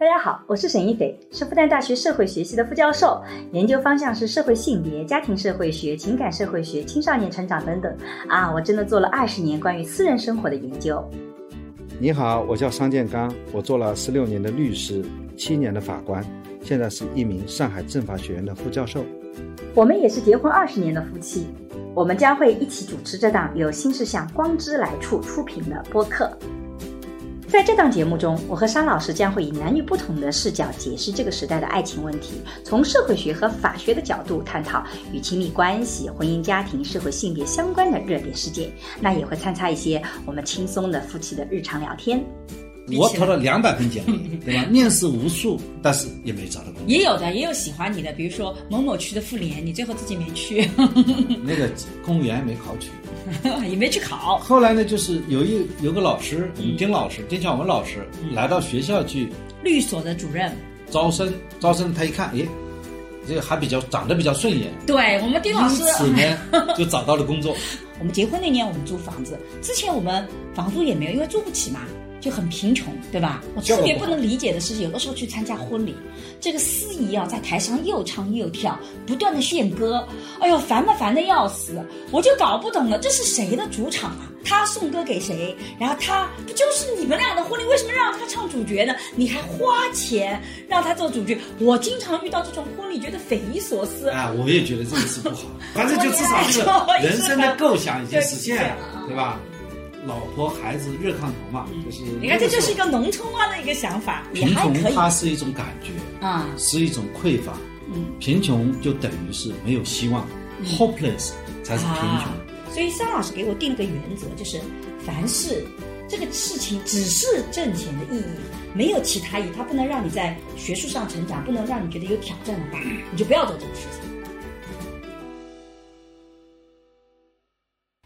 大家好，我是沈一斐，是复旦大学社会学系的副教授，研究方向是社会性别、家庭社会学、情感社会学、青少年成长等等。啊，我真的做了二十年关于私人生活的研究。你好，我叫商建刚，我做了十六年的律师，七年的法官，现在是一名上海政法学院的副教授。我们也是结婚二十年的夫妻，我们将会一起主持这档由新事项光之来处出品的播客。在这档节目中，我和沙老师将会以男女不同的视角解释这个时代的爱情问题，从社会学和法学的角度探讨与亲密关系、婚姻家庭、社会性别相关的热点事件。那也会参差一些我们轻松的夫妻的日常聊天。我投了两百份简历，对吧？面试无数，但是也没找到工作。也有的，也有喜欢你的，比如说某某区的妇联，你最后自己没去。那个 公务员没考取。也没去考。后来呢，就是有一有个老师，我们丁老师，丁晓文老师来到学校去，律所的主任招生，招生他一看，诶，这个还比较长得比较顺眼，对我们丁老师，因此呢就找到了工作。我们结婚那年我们租房子，之前我们房租也没有，因为租不起嘛。就很贫穷，对吧？我特别不能理解的是，有的时候去参加婚礼，这个司仪啊在台上又唱又跳，不断的献歌，哎呦，烦不烦的要死！我就搞不懂了，这是谁的主场啊？他送歌给谁？然后他不就是你们俩的婚礼？为什么让他唱主角呢？你还花钱让他做主角？我经常遇到这种婚礼，觉得匪夷所思。啊，我也觉得这个是不好，反正就至少是人生的构想已经实现了，对吧？老婆孩子热炕头嘛，就是你看，这就是一个农村化的一个想法。贫穷它是一种感觉啊，是一种匮乏。嗯，贫穷就等于是没有希望，hopeless 才是贫穷。所以桑老师给我定了个原则，就是凡事这个事情只是挣钱的意义，没有其他意义，它不能让你在学术上成长，不能让你觉得有挑战的话，你就不要做这个事情。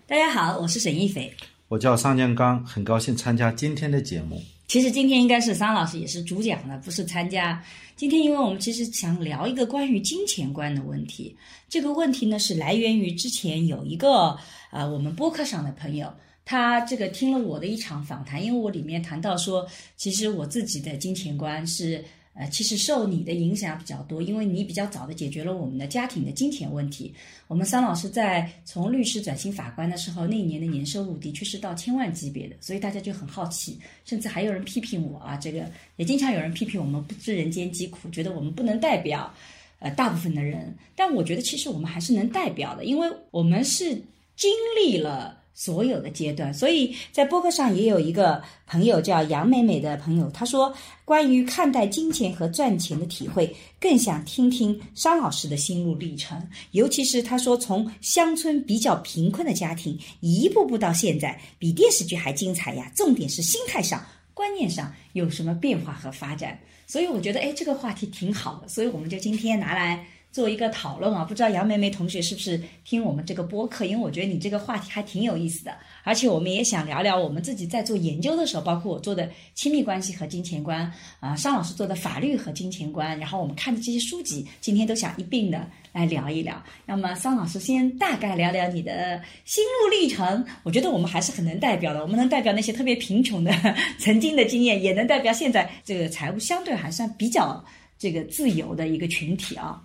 大家好，我是沈一斐。我叫桑建刚，很高兴参加今天的节目。其实今天应该是桑老师也是主讲的，不是参加。今天因为我们其实想聊一个关于金钱观的问题。这个问题呢是来源于之前有一个呃我们播客上的朋友，他这个听了我的一场访谈，因为我里面谈到说，其实我自己的金钱观是。呃，其实受你的影响比较多，因为你比较早的解决了我们的家庭的金钱问题。我们桑老师在从律师转型法官的时候，那一年的年收入的确是到千万级别的，所以大家就很好奇，甚至还有人批评我啊，这个也经常有人批评我们不知人间疾苦，觉得我们不能代表呃大部分的人。但我觉得其实我们还是能代表的，因为我们是经历了。所有的阶段，所以在播客上也有一个朋友叫杨美美的朋友，他说关于看待金钱和赚钱的体会，更想听听商老师的心路历程。尤其是他说从乡村比较贫困的家庭一步步到现在，比电视剧还精彩呀！重点是心态上、观念上有什么变化和发展。所以我觉得，哎，这个话题挺好的，所以我们就今天拿来。做一个讨论啊，不知道杨梅梅同学是不是听我们这个播客？因为我觉得你这个话题还挺有意思的，而且我们也想聊聊我们自己在做研究的时候，包括我做的亲密关系和金钱观啊，尚老师做的法律和金钱观，然后我们看的这些书籍，今天都想一并的来聊一聊。那么桑老师先大概聊聊你的心路历程，我觉得我们还是很能代表的，我们能代表那些特别贫穷的 曾经的经验，也能代表现在这个财务相对还算比较这个自由的一个群体啊。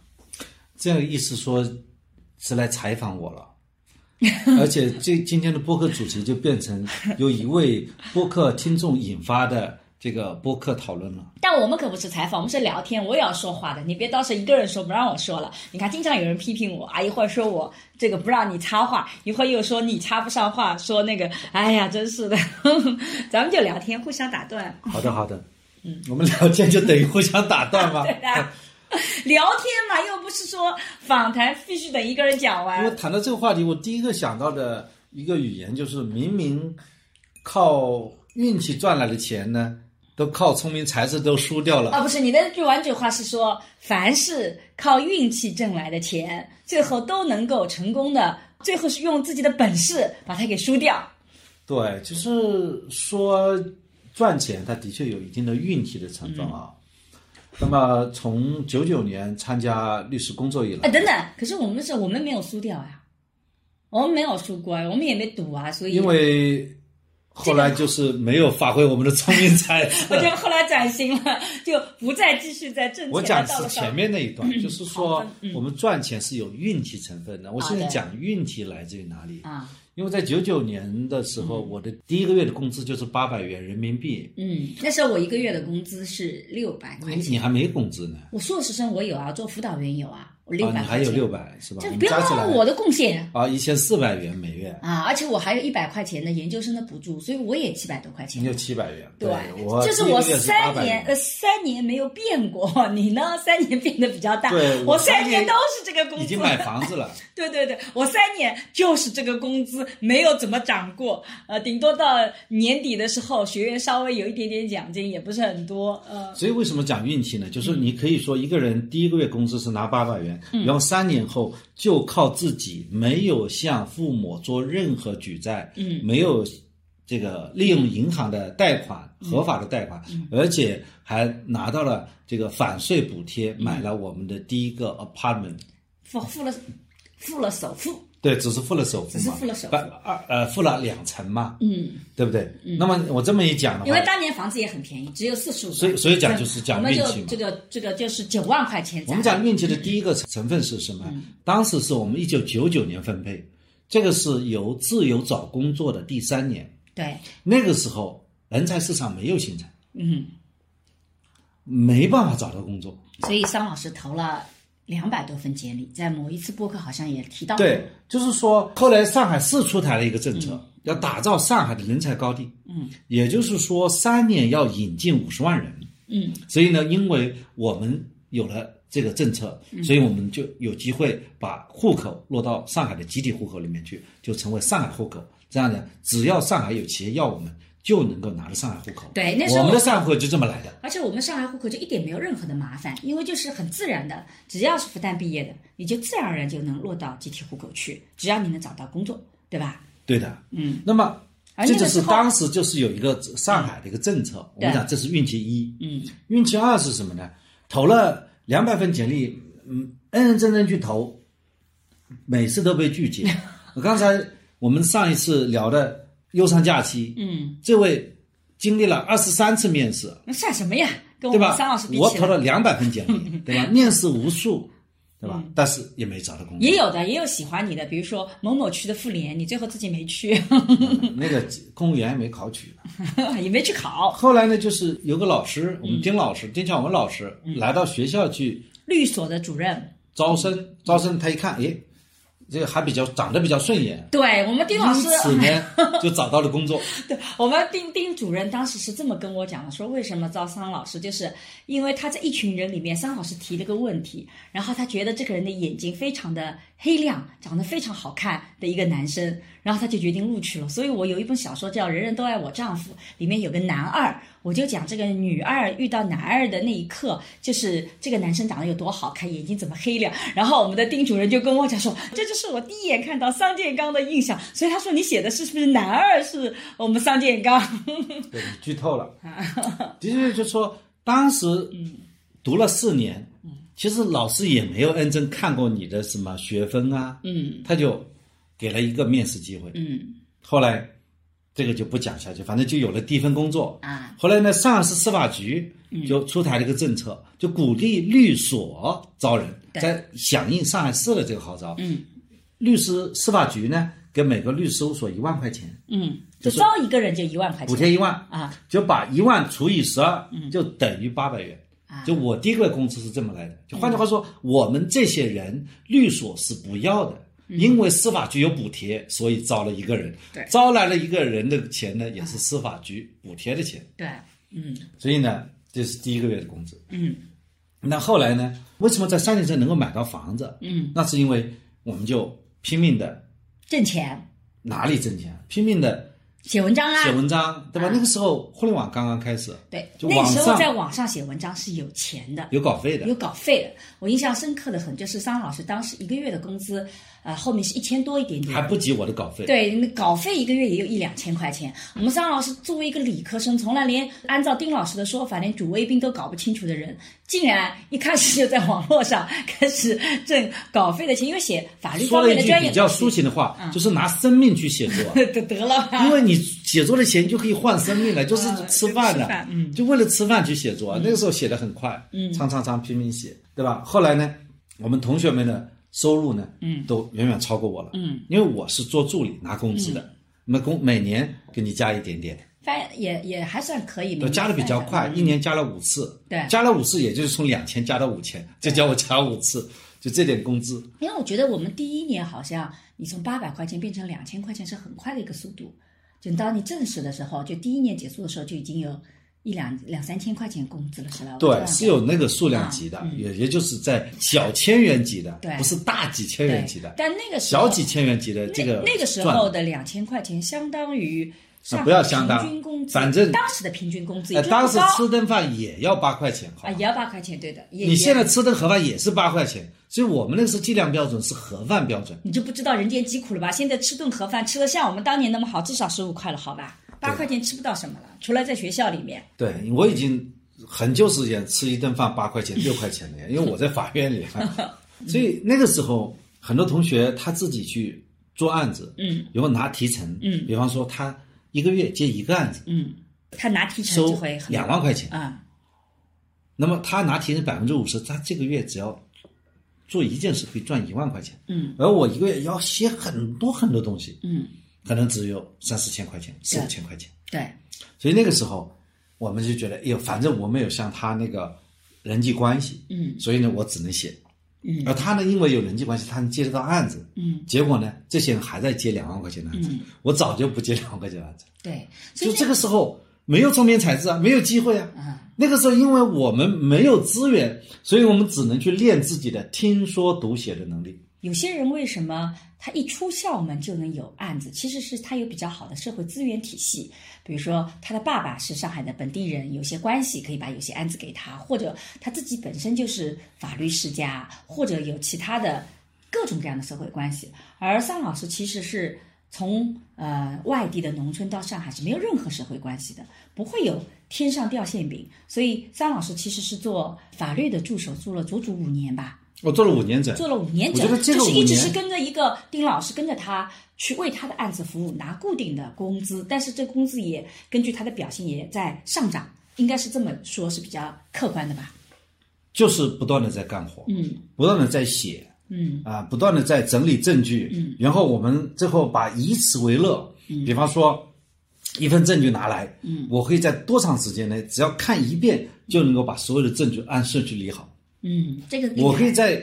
这样意思说，是来采访我了，而且这今天的播客主题就变成由一位播客听众引发的这个播客讨论了。但我们可不是采访，我们是聊天，我也要说话的，你别到时候一个人说不让我说了。你看，经常有人批评我啊，一会儿说我这个不让你插话，一会儿又说你插不上话，说那个，哎呀，真是的，咱们就聊天，互相打断。好的，好的，嗯，我们聊天就等于互相打断吗？对的。聊天嘛，又不是说访谈必须等一个人讲完。因为谈到这个话题，我第一个想到的一个语言就是：明明靠运气赚来的钱呢，都靠聪明才智都输掉了。啊，不是，你那句完整话是说，凡是靠运气挣来的钱，最后都能够成功的，最后是用自己的本事把它给输掉。对，就是说赚钱，它的确有一定的运气的成分啊。那么从九九年参加律师工作以来，哎，等等，可是我们是，我们没有输掉呀，我们没有输过，我们也没赌啊，所以因为后来就是没有发挥我们的聪明才智。我就后来转型了，就不再继续在挣钱。我讲的是前面那一段，就是说我们赚钱是有运气成分的。我现在讲运气来自于哪里？啊，因为在九九年的时候，我的第一个月的工资就是八百元人民币，嗯，那时候我一个月的工资是六百块钱。你还没工资呢，我硕士生我有啊，做辅导员有啊，我六啊，百还有六百是吧？这不要忘了我的贡献啊，一千四百元每月，啊！而且我还有一百块钱的研究生的补助，所以我也七百多块钱你。有七百元。对，我就是我三年呃三年没有变过，你呢三年变得比较大，对我我三年三年都是这个工资，已经买房子了。对对对，我三年就是这个工资，没有怎么涨过，呃，顶多到年底的时候，学院稍微有一点点奖金，也不是很多，呃，所以为什么讲运气呢？就是你可以说一个人第一个月工资是拿八百元，嗯然后三年后就靠自己，没有向父母做任何举债，嗯没有这个利用银行的贷款，嗯合法的贷款，而且还拿到了这个返税补贴，嗯买了我们的第一个 apartment。付付了付了首付，对，只是付了首付嘛，只是付了首付。二呃付了两成嘛，嗯，对不对？那么我这么一讲的话，因为当年房子也很便宜，只有四十五，所以所以讲就是讲我们就运气嘛。这个这个就是九万块钱，我们讲运气的第一个成分是什么？嗯。当时是我们一九九九年分配，这个是由自由找工作的第三年，对，那个时候人才市场没有形成，嗯，没办法找到工作。所以桑老师投了两百多份简历，在某一次播客好像也提到过，对，就是说后来上海市出台了一个政策，要打造上海的人才高地。嗯，也就是说三年要引进五十万人。嗯所以呢，因为我们有了这个政策，所以我们就有机会把户口落到上海的集体户口里面去，就成为上海户口。这样呢，只要上海有企业要我们，就能够拿到上海户口。对那时候我们的上海户口就这么来的。而且我们上海户口就一点没有任何的麻烦，因为就是很自然的，只要是复旦毕业的，你就自然而然就能落到集体户口去，只要你能找到工作，对吧？对的，嗯，那么这就是当时就是有一个上海的一个政策，我们讲这是运气一。嗯，运气二是什么呢？投了两百份简历，嗯，认认真真去投，每次都被拒绝。我刚才我们上一次聊的忧伤假期，嗯，这位经历了二十三次面试，那算什么呀？跟我对吧们桑老师？比我起来，投了两百份简历，对吧？面试无数，对吧？但是也没找到工作。也有的，也有喜欢你的，比如说某某区的妇联，你最后自己没去，那个公务员也没考取。也没去考，后来呢，就是有个老师，我们丁老师、丁晓文老师来到学校去律所的主任。招生，招生他一看，诶，这个还比较长得比较顺眼，对我们丁老师因，此呢 就找到了工作。对我们丁丁主任当时是这么跟我讲的，说为什么招桑老师，就是因为他在一群人里面，桑老师提了个问题，然后他觉得这个人的眼睛非常的黑亮，长得非常好看的一个男生，然后他就决定录取了。所以我有一本小说叫《人人都爱我丈夫》，里面有个男二，我就讲这个女二遇到男二的那一刻，就是这个男生长得有多好看，眼睛怎么黑亮。然后我们的丁主任就跟我讲说，这就是我第一眼看到桑建刚的印象。所以他说你写的是是不是男二是我们桑建刚？对，你剧透了。的确，就说当时读了四年，其实老师也没有认真看过你的什么学分啊，嗯他就给了一个面试机会。嗯。后来这个就不讲下去，反正就有了第一份工作。啊。后来呢，上海市司法局就出台了一个政策，就鼓励律所招人，在响应上海市的这个号召。嗯。律师司法局呢，给每个律师事务所一万块钱，嗯，就招一个人就一万块钱。补贴一万，啊。就把一万除以十二，就等于八百元。啊。就我第一个月工资是这么来的。就换句话说，我们这些人律所是不要的。因为司法局有补贴，所以招了一个人。对招来了一个人的钱呢，也是司法局补贴的钱。对嗯所以呢，这是第一个月的工资。嗯那后来呢？为什么在三年城能够买到房子？嗯，那是因为我们就拼命的挣钱哪里挣钱，拼命的写文章啊写文章，对吧？啊那个时候互联网刚刚开始，对，那时候上在网上写文章是有钱的，有稿费的有。稿费的。我印象深刻的很，就是桑老师当时一个月的工资，呃，后面是一千多一点点，还不及我的稿费。对，那稿费一个月也有一两千块钱。我们桑老师作为一个理科生，从来连按照丁老师的说法，连主谓宾都搞不清楚的人，竟然一开始就在网络上开始挣稿费的钱，因为写法律方面的专业比较抒情的话，就是拿生命去写作。得 得了吧，因为你写作的钱就可以换生命了，就是吃饭的 就为了吃饭去写作。那个时候写的很快，嗯，长长长拼命写，对吧？后来呢，我们同学们的收入呢，嗯，都远远超过我了，嗯，因为我是做助理拿工资的，那么工每年给你加一点点，翻也也还算可以，都加的比较快，一年加了五次，对。加了五次，也就是从两千加到五千，再叫我加五次，就这点工资。因为我觉得我们第一年好像你从八百块钱变成两千块钱是很快的一个速度，就当你正式的时候，就第一年结束的时候就已经有一两两三千块钱工资了，是吧？对，是有那个数量级的，也也就是在小千元级的对，不是大几千元级的，。但那个时候小几千元级的这个那那个时候的两千块钱相当于不要相当平均工资，反正当时的平均工资当时吃顿饭也要八块钱，好吧，啊也要八块钱，对的。也你现在吃顿盒饭也是八块钱，所以我们那个是计量标准是盒饭标准。你就不知道人间疾苦了吧？现在吃顿盒饭吃的像我们当年那么好，至少十五块了，好吧？八块钱吃不到什么了，除了在学校里面。对我已经很久时间吃一顿饭八块钱、六块钱的，因为我在法院里，所以那个时候很多同学他自己去做案子，嗯，然后拿提成，嗯。比方说他一个月接一个案子，嗯，他拿提成收就会两万块钱，啊，那么他拿提成百分之五十，他这个月只要做一件事可以赚一万块钱，嗯，而我一个月要写很多很多东西，嗯，可能只有三四千块钱、四五千块钱，对，所以那个时候我们就觉得，哎呦，反正我没有像他那个人际关系，嗯所以呢，我只能写。嗯而他呢，因为有人际关系，他能接得到案子。嗯，结果呢，这些人还在接两万块钱的案子，嗯我早就不接两万块钱的案子。对，所以就这个时候没有聪明才智啊，没有机会啊。啊，那个时候，因为我们没有资源，所以我们只能去练自己的听说读写的能力。有些人为什么他一出校门就能有案子？其实是他有比较好的社会资源体系，比如说他的爸爸是上海的本地人，有些关系可以把有些案子给他，或者他自己本身就是法律世家，或者有其他的各种各样的社会关系。而桑老师其实是从呃外地的农村到上海是没有任何社会关系的，不会有天上掉馅饼。所以桑老师其实是做法律的助手，做了足足五年吧。我做了五年整，做了五年整，就是一直是跟着一个丁老师跟着他去为他的案子服务，拿固定的工资，但是这工资也根据他的表现也在上涨，应该是这么说，是比较客观的吧？就是不断的在干活，嗯不断的在写，嗯啊，不断的在整理证据，嗯，然后我们最后把以此为乐，嗯，比方说一份证据拿来，嗯，我可以在多长时间内，只要看一遍就能够把所有的证据按顺序理好，嗯，这个我可以在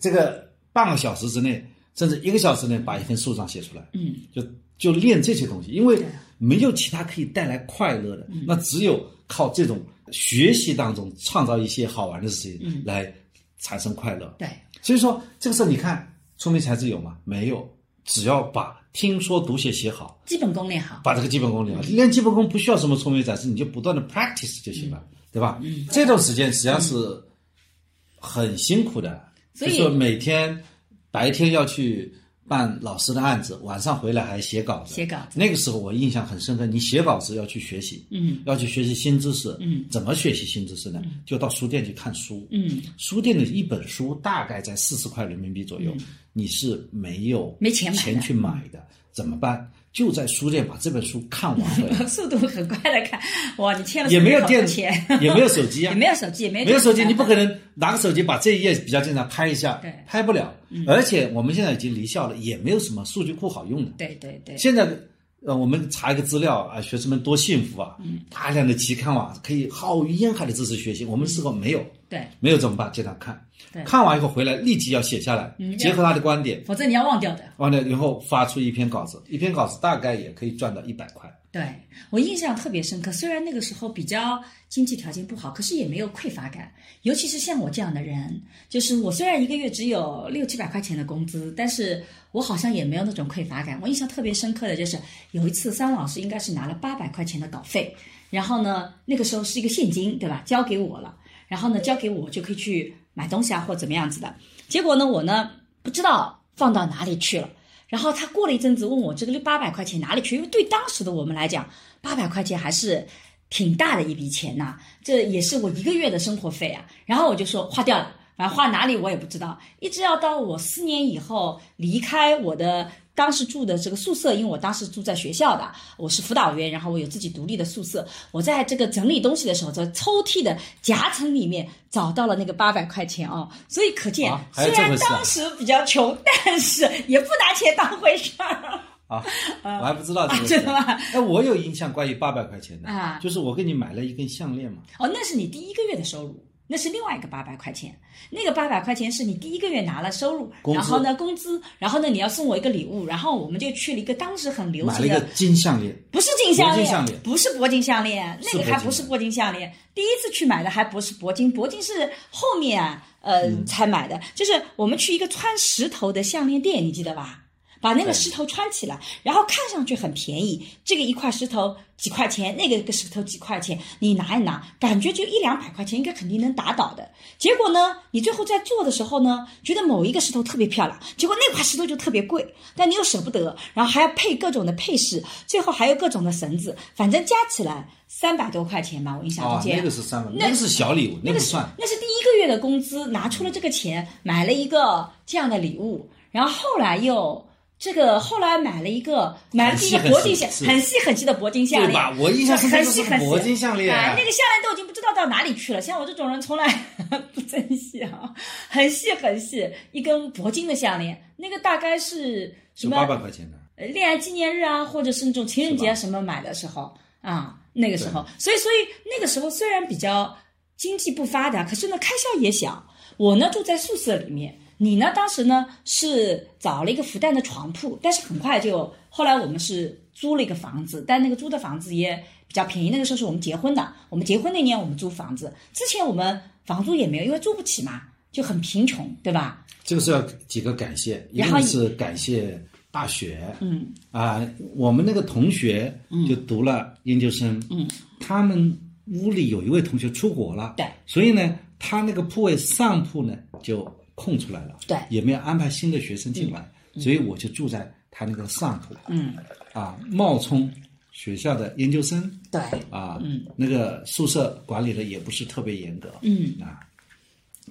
这个半个小时之内，甚至一个小时内把一份诉状写出来，嗯。就就练这些东西，因为没有其他可以带来快乐的，嗯那只有靠这种学习当中创造一些好玩的事情嗯。来产生快乐。对，所以说这个时候你看聪明才智有吗？没有，只要把听说读写写好，基本功练好，把这个基本功练好，练基本功不需要什么聪明才智，你就不断的 practice 就行了，对吧？嗯。这段时间实际上是很辛苦的，所以就说每天白天要去办老师的案子，晚上回来还写稿子。写稿子，那个时候我印象很深刻，你写稿子要去学习，嗯。要去学习新知识，嗯，怎么学习新知识呢？就到书店去看书，嗯，书店的一本书大概在四十块人民币左右，你是没有嗯没钱买的。钱去买的，怎么办？就在书店把这本书看完了，速度很快的看，哇，你欠了也没有电，钱，也没有手机啊。也，没有手机，也没有没有手机，你不可能拿个手机把这一页比较经常拍一下，对。嗯拍不了。而且我们现在已经离校了，也没有什么数据库好用的。对对对，现在呃，我们查一个资料啊，学生们多幸福啊！嗯。大量的期刊网可以浩于烟海的知识学习，我们时候没有，对，没有怎么办？经常看。对，看完以后回来立即要写下来，嗯结合他的观点，否则你要忘掉的。忘掉以后发出一篇稿子，一篇稿子大概也可以赚到一百块。对我印象特别深刻，虽然那个时候比较经济条件不好，可是也没有匮乏感。尤其是像我这样的人，就是我虽然一个月只有六七百块钱的工资，但是我好像也没有那种匮乏感。我印象特别深刻的就是有一次，桑老师应该是拿了八百块钱的稿费，然后呢，那个时候是一个现金，对吧？交给我了，然后呢，交给我就可以去买东西啊或怎么样子的。结果呢，我呢不知道放到哪里去了。然后他过了一阵子问我这个六八百块钱哪里去，因为对当时的我们来讲，八百块钱还是挺大的一笔钱呐，这也是我一个月的生活费啊。然后我就说花掉了，反正花哪里我也不知道，一直要到我四年以后离开我的。当时住的这个宿舍，因为我当时住在学校的，我是辅导员，然后我有自己独立的宿舍。我在这个整理东西的时候，在抽屉的夹层里面找到了那个八百块钱哦，所以可见，虽然当时比较穷，但是也不拿钱当回事儿啊。我还不知道这个，真的吗？哎，我有印象，关于八百块钱的啊，就是我给你买了一根项链嘛。哦，那是你第一个月的收入。那是另外一个八百块钱，那个八百块钱是你第一个月拿了收入，然后呢工资，然后呢你要送我一个礼物，然后我们就去了一个当时很流行的金项链，不是金项链，不是铂金项链，那个还不是铂金项链。第一次去买的还不是铂金，铂金是后面啊呃才买的，就是我们去一个穿石头的项链店，你记得吧？把那个石头穿起来，然后看上去很便宜，这个一块石头几块钱，那个个石头几块钱，你拿一拿，感觉就一两百块钱，应该肯定能打倒的。结果呢，你最后在做的时候呢，觉得某一个石头特别漂亮，结果那块石头就特别贵，但你又舍不得，然后还要配各种的配饰，最后还有各种的绳子，反正加起来三百多块钱吧，我印象中间。那个是三百，那个是小礼物，那个算。那是第一个月的工资，拿出了这个钱买了一个这样的礼物，然后后来又。这个后来买了一个，买了一个铂金项，很细很细的铂金项链，对吧？我印象很细很细。铂金项链，那个项链都已经不知道到哪里去了。像我这种人从来 不珍惜啊，很细很细，一根铂金的项链，那个大概是什么？八百块钱的。呃，恋爱纪念日啊，或者是那种情人节什么买的时候啊，那个时候，所以所以那个时候虽然比较经济不发达，可是呢开销也小。我呢住在宿舍里面。你呢？当时呢是找了一个复旦的床铺，但是很快就后来我们是租了一个房子，但那个租的房子也比较便宜。那个时候是我们结婚的，我们结婚那年我们租房子，之前我们房租也没有，因为租不起嘛，就很贫穷，对吧？这个是要几个感谢，一个是感谢大学，嗯啊，我们那个同学就读了研究生，嗯，他们屋里有一位同学出国了，对，所以呢，他那个铺位上铺呢就。空出来了，对，也没有安排新的学生进来，所以我就住在他那个上铺，嗯，啊，冒充学校的研究生，对，啊，嗯，那个宿舍管理的也不是特别严格，嗯，啊，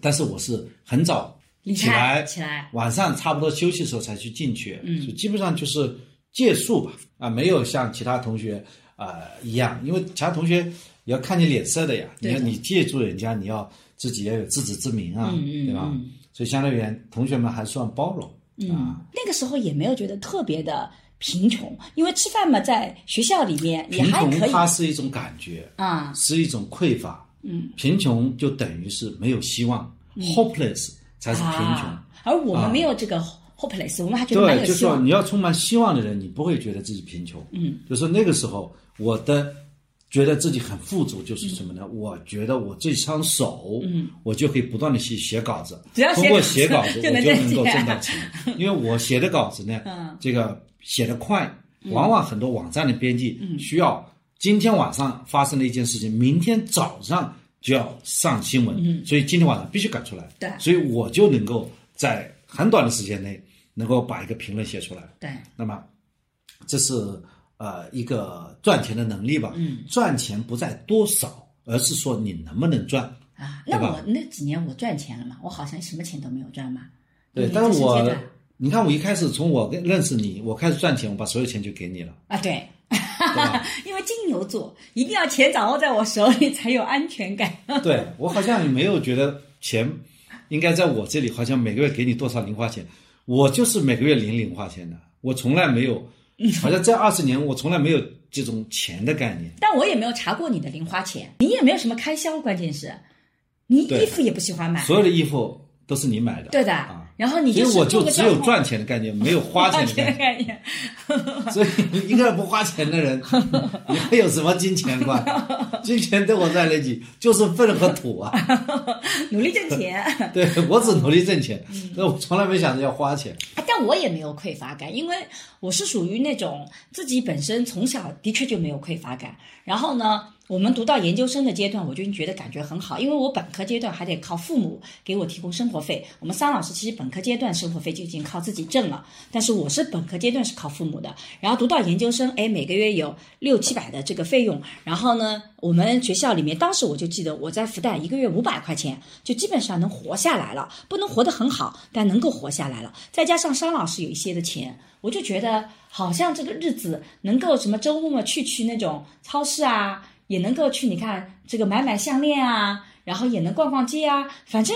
但是我是很早起来，起来，晚上差不多休息的时候才去进去，嗯，就基本上就是借宿吧，啊，没有像其他同学啊一样，因为其他同学也要看你脸色的呀，你要你借住人家，你要自己要有自知之明啊，对吧？所以，相对而言，同学们还算包容啊。那个时候也没有觉得特别的贫穷，因为吃饭嘛，在学校里面也还可以。它是一种感觉啊，是一种匮乏。嗯，贫穷就等于是没有希望，hopeless 才是贫穷。而我们没有这个 hopeless，我们还觉得蛮有希望。对，就说你要充满希望的人，你不会觉得自己贫穷。嗯，就是那个时候我的。觉得自己很富足，就是什么呢？我觉得我这双手，嗯，我就可以不断的去写稿子，通过写稿子，我就能够挣到钱。因为我写的稿子呢，嗯，这个写的快，往往很多网站的编辑需要今天晚上发生的一件事情，明天早上就要上新闻，所以今天晚上必须赶出来。对，所以我就能够在很短的时间内能够把一个评论写出来。对，那么这是。呃，一个赚钱的能力吧。嗯，赚钱不在多少，而是说你能不能赚啊？那我那几年我赚钱了嘛？我好像什么钱都没有赚嘛。对，但是我你看，我一开始从我认识你，我开始赚钱，我把所有钱就给你了啊。对，因为金牛座一定要钱掌握在我手里才有安全感。对我好像也没有觉得钱应该在我这里，好像每个月给你多少零花钱，我就是每个月零零花钱的，我从来没有。好像这二十年我从来没有这种钱的概念，但我也没有查过你的零花钱，你也没有什么开销，关键是，你衣服也不喜欢买，所有的衣服都是你买的，对的。啊。然后你就我就只有赚钱的概念，没有花钱的概念。所以一个不花钱的人，你还有什么金钱观？金钱对我在那里就是粪和土啊！努力挣钱。对我只努力挣钱，那我从来没想着要花钱。但我也没有匮乏感，因为我是属于那种自己本身从小的确就没有匮乏感。然后呢，我们读到研究生的阶段，我就觉得感觉很好，因为我本科阶段还得靠父母给我提供生活费。我们桑老师其实本科阶段生活费就已经靠自己挣了，但是我是本科阶段是靠父母的。然后读到研究生，哎，每个月有六七百的这个费用。然后呢，我们学校里面当时我就记得我在复旦一个月五百块钱，就基本上能活下来了，不能活得很好，但能够活下来了。再加上商老师有一些的钱，我就觉得好像这个日子能够什么周末去去那种超市啊。也能够去，你看这个买买项链啊，然后也能逛逛街啊，反正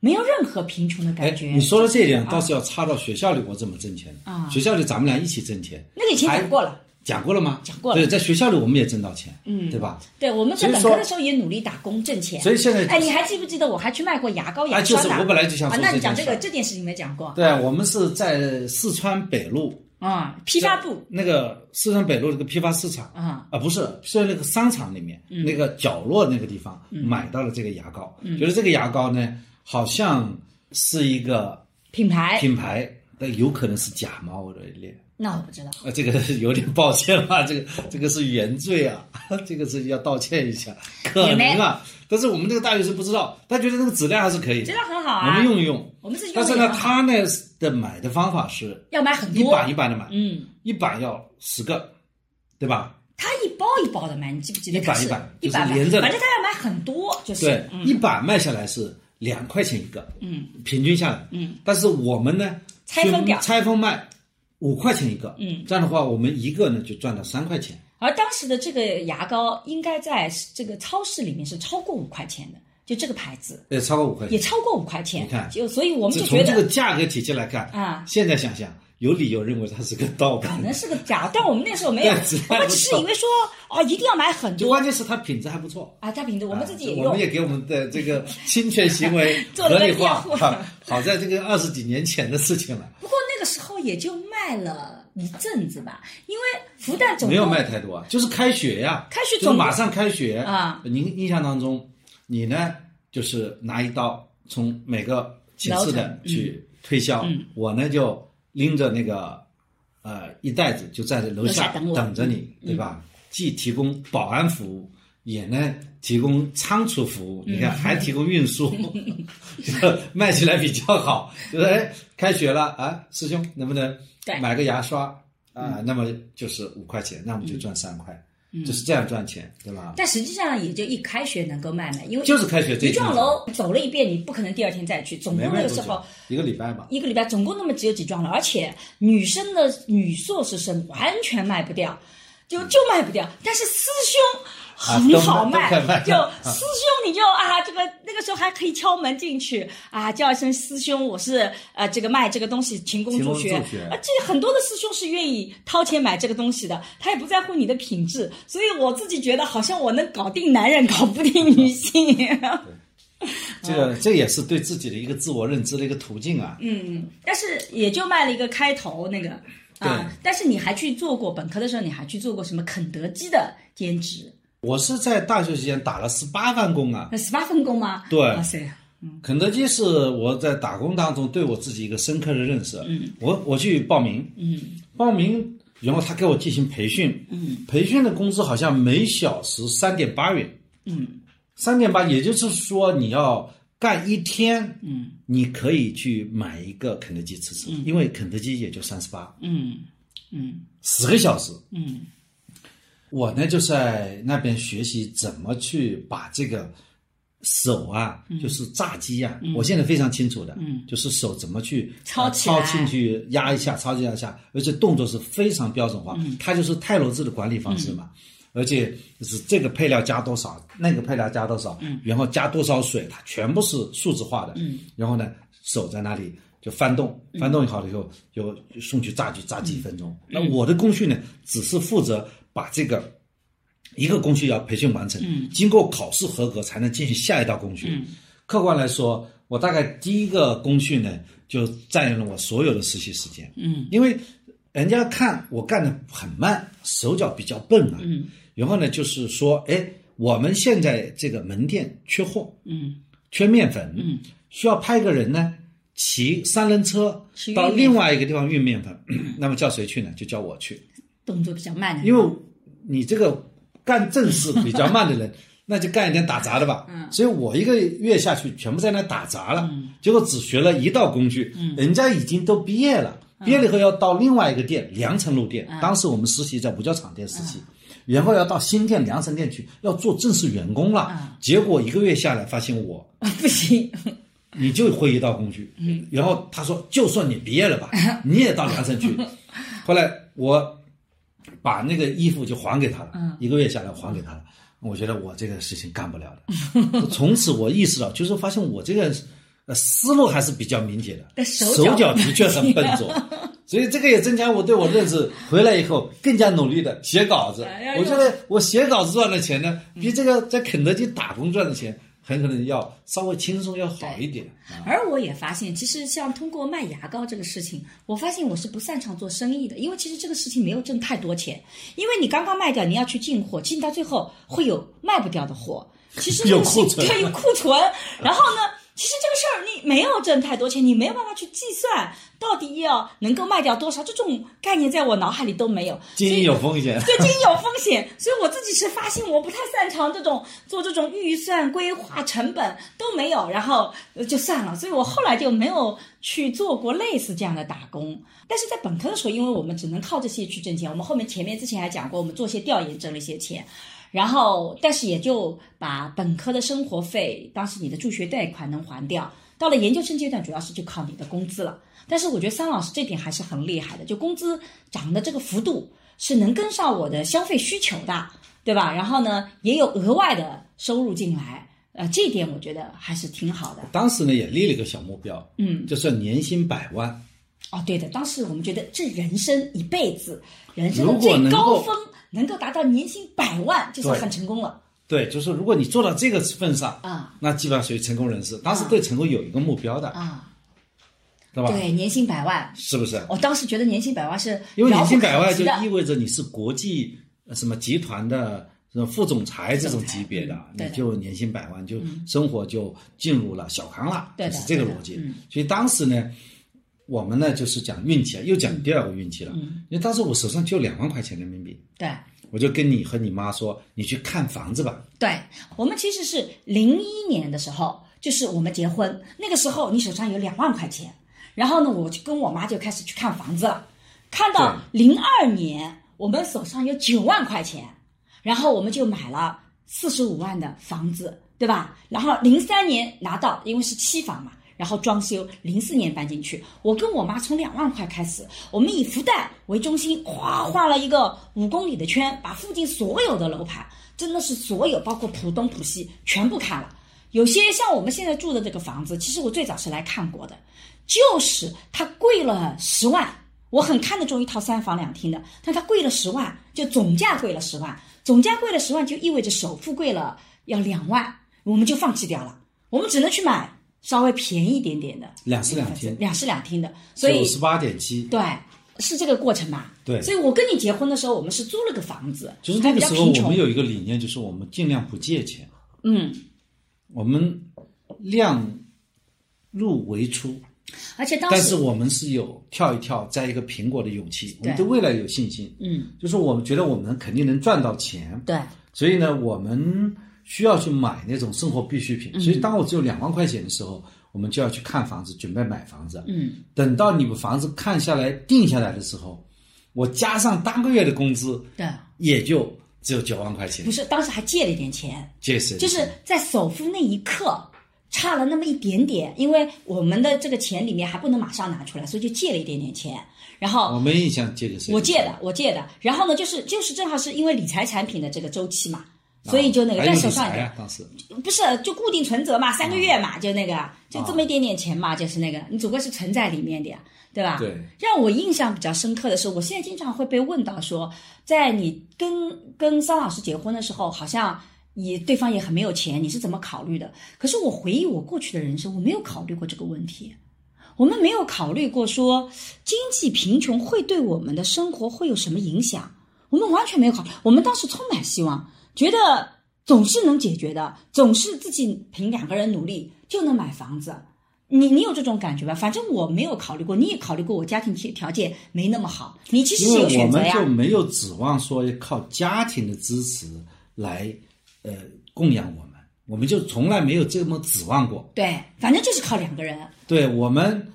没有任何贫穷的感觉。你说的这一点倒是要插到学校里，我怎么挣钱啊？学校里咱们俩一起挣钱。那个以前讲过了，讲过了吗？讲过了。对，在学校里我们也挣到钱，嗯，对吧？对，我们在本科的时候也努力打工挣钱。所以现在，哎，你还记不记得我还去卖过牙膏、牙刷？就是我本来就想说啊，那你讲这个这件事情没讲过。对，我们是在四川北路。啊，批发部那个四川北路那个批发市场啊。啊，不是是在那个商场里面那个角落那个地方买到了这个牙膏，觉得这个牙膏呢好像是一个品牌。品牌，但有可能是假冒伪劣。那我不知道，呃，这个有点抱歉了，这个这个是原罪啊，这个是要道歉一下，可能啊，但是我们这个大学生不知道，他觉得那个质量还是可以，质量很好啊，我们用一用，我们自己用。但是呢，他呢的买的方法是要买很多，一板一板的买，嗯，一板要十个，对吧？他一包一包的买，你记不记得？一板一板，一板连着，反正他要买很多，就是对，一板卖下来是两块钱一个，嗯，平均下来，嗯，但是我们呢，拆分掉，拆分卖。五块钱一个，嗯，这样的话，我们一个呢就赚了三块钱。而当时的这个牙膏应该在这个超市里面是超过五块钱的，就这个牌子，也超过五块钱，也超过五块钱。你看，就所以我们就觉得从这个价格体系来看啊，现在想想有理由认为它是个盗版，可能是个假，但我们那时候没有，我们只是以为说 哦，一定要买很多。关键是它品质还不错啊，它品质我们自己也用，我们也给我们的这个 侵权行为合理化。好在这个二十几年前的事情了。不过那个时候也就卖了。一阵子吧，因为复旦总没有卖太多啊，就是开学呀，开学总马上开学啊。您印象当中，你呢就是拿一刀从每个寝室的去推销，我呢就拎着那个呃一袋子就在楼下等着你，对吧？既提供保安服务，也呢提供仓储服务，你看还提供运输，卖起来比较好。就是哎，开学了啊，师兄能不能？买个牙刷？啊，那么就是五块钱，那我们就赚三块，就是这样赚钱，对吧？但实际上也就一开学能够卖卖，因为就是开学这一幢楼走了一遍，你不可能第二天再去，总共那个时候一个礼拜吧，一个礼拜总共那么只有几幢楼，而且女生的女硕士生完全卖不掉，就就卖不掉，但是师兄。很好卖，就师兄你就啊，这个那个时候还可以敲门进去啊，叫一声师兄，我是呃这个卖这个东西勤工助学啊，这很多的师兄是愿意掏钱买这个东西的，他也不在乎你的品质，所以我自己觉得好像我能搞定男人，搞不定女性。这个这也是对自己的一个自我认知的一个途径啊。嗯，但是也就卖了一个开头那个啊，但是你还去做过本科的时候，你还去做过什么肯德基的兼职？我是在大学期间打了十八份工啊！十八份工吗？对，哇塞！肯德基是我在打工当中对我自己一个深刻的认识。嗯，我我去报名，嗯，报名，然后他给我进行培训，嗯，培训的工资好像每小时三点八元，嗯，三点八，也就是说你要干一天，嗯，你可以去买一个肯德基吃吃，因为肯德基也就三十八，嗯。嗯，十个小时，嗯。我呢就在那边学习怎么去把这个手啊，就是炸鸡啊，我现在非常清楚的，就是手怎么去操操进去压一下，操一下下，而且动作是非常标准化，它就是泰罗制的管理方式嘛，而且就是这个配料加多少，那个配料加多少，然后加多少水，它全部是数字化的，然后呢手在那里就翻动，翻动好了以后就送去炸鸡，炸几分钟。那我的工序呢，只是负责。把这个一个工序要培训完成，经过考试合格才能进行下一道工序。客观来说，我大概第一个工序呢，就占用了我所有的实习时间。嗯，因为人家看我干的很慢，手脚比较笨啊。嗯，然后呢，就是说，哎，我们现在这个门店缺货，嗯，缺面粉，嗯，需要派一个人呢，骑三轮车到另外一个地方运面粉。那么叫谁去呢？就叫我去。动作比较慢的，因为你这个干正事比较慢的人，那就干一点打杂的吧。嗯所以我一个月下去全部在那打杂了，结果只学了一道工具，嗯人家已经都毕业了，毕业了以后要到另外一个店良城路店，嗯当时我们实习在五角场店实习。然后要到新店良城店去，要做正式员工了。嗯结果一个月下来，发现我 不行，你就会一道工具。嗯，然后他说，就算你毕业了吧，你也到良城去。后来我把那个衣服就还给他了，嗯一个月下来还给他了。我觉得我这个事情干不了的。从此我意识到，就是发现我这个呃思路还是比较敏捷的，但手手脚脚的确很笨拙。所以这个也增加我对我认识。回来以后更加努力的写稿子。我觉得我写稿子赚的钱呢，比这个在肯德基打工赚的钱很可能要稍微轻松要好一点。啊而我也发现，其实像通过卖牙膏这个事情，我发现我是不擅长做生意的，因为其实这个事情没有挣太多钱，因为你刚刚卖掉，你要去进货，进到最后会有卖不掉的货，其实 有库存对，有库存。然后呢，其实这个事儿你没有挣太多钱，你没有办法去计算到底要能够卖掉多少，这种概念在我脑海里都没有。经营有风险。对，经营有风险，所以我自己是发现我不太擅长这种做这种预算、规划、成本都没有，然后呃就算了，所以我后来就没有去做过类似这样的打工。但是在本科的时候，因为我们只能靠这些去挣钱，我们后面前面之前还讲过，我们做些调研挣了一些钱。然后，但是也就把本科的生活费，当时你的助学贷款能还掉。到了研究生阶段，主要是就靠你的工资了。但是我觉得桑老师这点还是很厉害的，就工资涨的这个幅度是能跟上我的消费需求的，对吧？然后呢，也有额外的收入进来，呃，这一点我觉得还是挺好的。当时呢也立了一个小目标，嗯，就是年薪百万。哦，对的，当时我们觉得这人生一辈子，人生如的最果能够高峰能够达到年薪百万，就是很成功了对，就是如果你做到这个份上，啊那基本上属于成功人士。当时对成功有一个目标的，啊！对吧？对，年薪百万，是不是？我当时觉得年薪百万是因为年薪百万就意味着你是国际呃什么集团的副总裁这种级别的，嗯你就年薪百万，就生活就进入了小康了，是这个逻辑嗯。所以当时呢，我们呢就是讲运气啊，又讲第二个运气了。嗯因为当时我手上就两万块钱人民币，对。我就跟你和你妈说，你去看房子吧。对我们其实是零一年的时候，就是我们结婚那个时候，你手上有两万块钱，然后呢，我就跟我妈就开始去看房子了。看到零二年，我们手上有九万块钱，然后我们就买了四十五万的房子，对吧？然后零三年拿到，因为是期房嘛。然后装修，零四年搬进去。我跟我妈从两万块开始，我们以复旦为中心，哗画了一个五公里的圈，把附近所有的楼盘，真的是所有，包括浦东、浦西，全部看了。有些像我们现在住的这个房子，其实我最早是来看过的，就是它贵了十万，我很看得中一套三房两厅的，但它贵了十万，就总价贵了十万，总价贵了十万就意味着首付贵了要两万，我们就放弃掉了，我们只能去买稍微便宜一点点的。两室两厅两室两厅的，所以九十八点七，对，是这个过程吧？对。所以我跟你结婚的时候，我们是租了个房子，就是那个时候我们有一个理念，就是我们尽量不借钱，嗯，我们量入为出。而且当但是时我们是有跳一跳摘一个苹果的勇气，我们对对未来有信心。嗯，就是我们觉得我们肯定能赚到钱，对。所以呢，我们需要去买那种生活必需嗯品。所以当我只有两万块钱的时候，我们就要去看房子，准备买房子。嗯，等到你们房子看下来、定下来的时候，我加上当个月的工资，对，也就只有九万块钱不。是当时还借了一点钱，借谁？就是在首付那一刻差了那么一点点，因为我们的这个钱里面还不能马上拿出来，所以就借了一点点钱，然后我没印象借的是。我借的，我借的。然后呢，就是就是正好是因为理财产品的这个周期嘛，所以就那个，但手上不是就固定存折嘛，三个月嘛，就那个就这么一点点钱嘛，就是那个你总归是存在里面的呀，对吧？对。让我印象比较深刻的是，我现在经常会被问到说，在你跟跟桑老师结婚的时候，好像你对方也很没有钱，你是怎么考虑的？可是我回忆我过去的人生，我没有考虑过这个问题。我们没有考虑过说经济贫穷会对我们的生活会有什么影响，我们完全没有考虑。我们当时充满希望，觉得总是能解决的，总是自己凭两个人努力就能买房子。你你有这种感觉吧？反正我没有考虑过，你也考虑过我家庭条条件没那么好，你其实我选择呀们就。没有指望说靠家庭的支持来呃供养我们，我们就从来没有这么指望过。对，反正就是靠两个人。对我们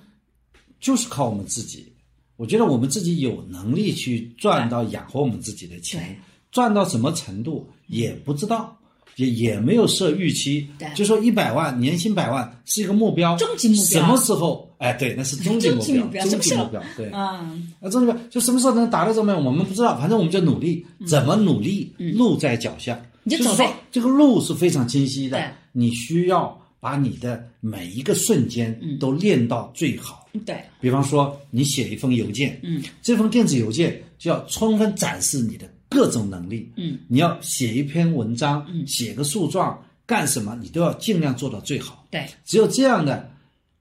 就是靠我们自己。我觉得我们自己有能力去赚到养活我们自己的钱，赚到什么程度也不知道，也也没有设预期。就说一百万年薪百万是一个目标，终极目标什么时候？哎，对，那是终极目 标终极目标，对。啊，啊，终极目标就什么时候能达到这个目标，我们不知道，反正我们就努力，怎么努力，路在脚下。就就是说走呗这个路是非常清晰的，你需要把你的每一个瞬间都练到最好。对，比方说，你写一封邮件，嗯，这封电子邮件就要充分展示你的各种能力，嗯，你要写一篇文章，嗯，写个诉状，干什么你都要尽量做到最好。对，只有这样的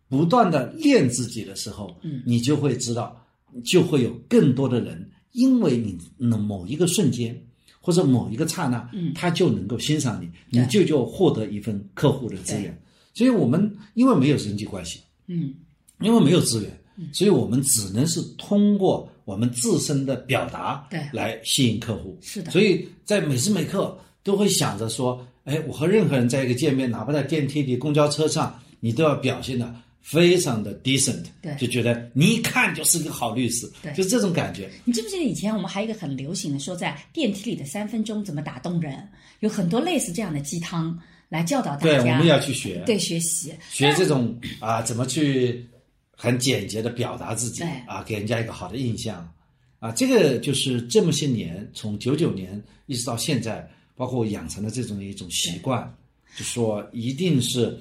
不断的练自己的时候，嗯，你就会知道，就会有更多的人因为你的某一个瞬间或者某一个刹那，嗯。他就能够欣赏你，对。你就就获得一份客户的资源。所以我们因为没有人际关系，嗯，因为没有资源，所以我们只能是通过我们自身的表达，对来吸引客户。是的所以在每时每刻都会想着说，哎，我和任何人在一个见面，哪怕在电梯里、公交车上，你都要表现的非常的 decent，对就觉得你一看就是个好律师，对就这种感觉。你记不记得以前我们还有一个很流行的说，在电梯里的三分钟怎么打动人，有很多类似这样的鸡汤来教导大对，家。我们要去学，对学习学这种啊，怎么去很简洁的表达自己对啊，给人家一个好的印象啊，这个就是这么些年，从九九年一直到现在，包括我养成的这种一种习惯，就说一定是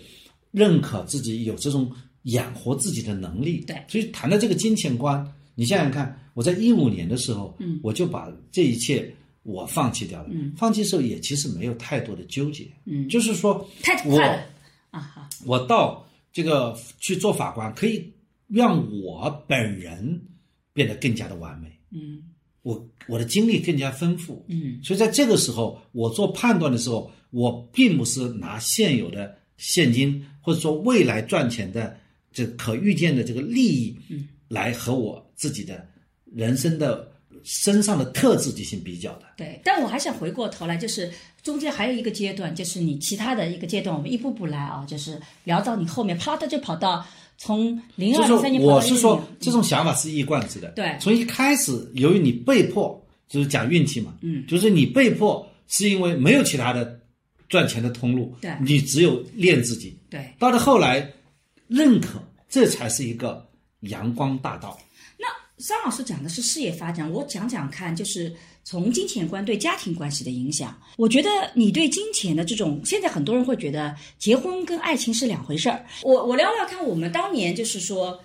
认可自己有这种养活自己的能力。对所以谈到这个金钱观，你想想看，我在一五年的时候，嗯，我就把这一切。我放弃掉了，嗯，放弃的时候也其实没有太多的纠结，嗯，就是说太我快了啊！好，我到这个去做法官，可以让我本人变得更加的完美，嗯我我的经历更加丰富，嗯，所以在这个时候，我做判断的时候，我并不是拿现有的现金或者说未来赚钱的这可预见的这个利益，嗯，来和我自己的人生的身上的特质进行比较的。对。但我还想回过头来，就是中间还有一个阶段，就是你其他的一个阶段，我们一步步来啊，就是聊到你后面，啪的就跑到从零二零三年，我是说这种想法是一贯之的。对从一开始，由于你被迫，就是讲运气嘛，嗯，就是你被迫是因为没有其他的赚钱的通路，对你只有练自己。对。到了后来，认可，这才是一个阳光大道。那张老师讲的是事业发展，我讲讲看，就是从金钱观对家庭关系的影响。我觉得你对金钱的这种，现在很多人会觉得结婚跟爱情是两回事儿。我我聊聊看，我们当年就是说，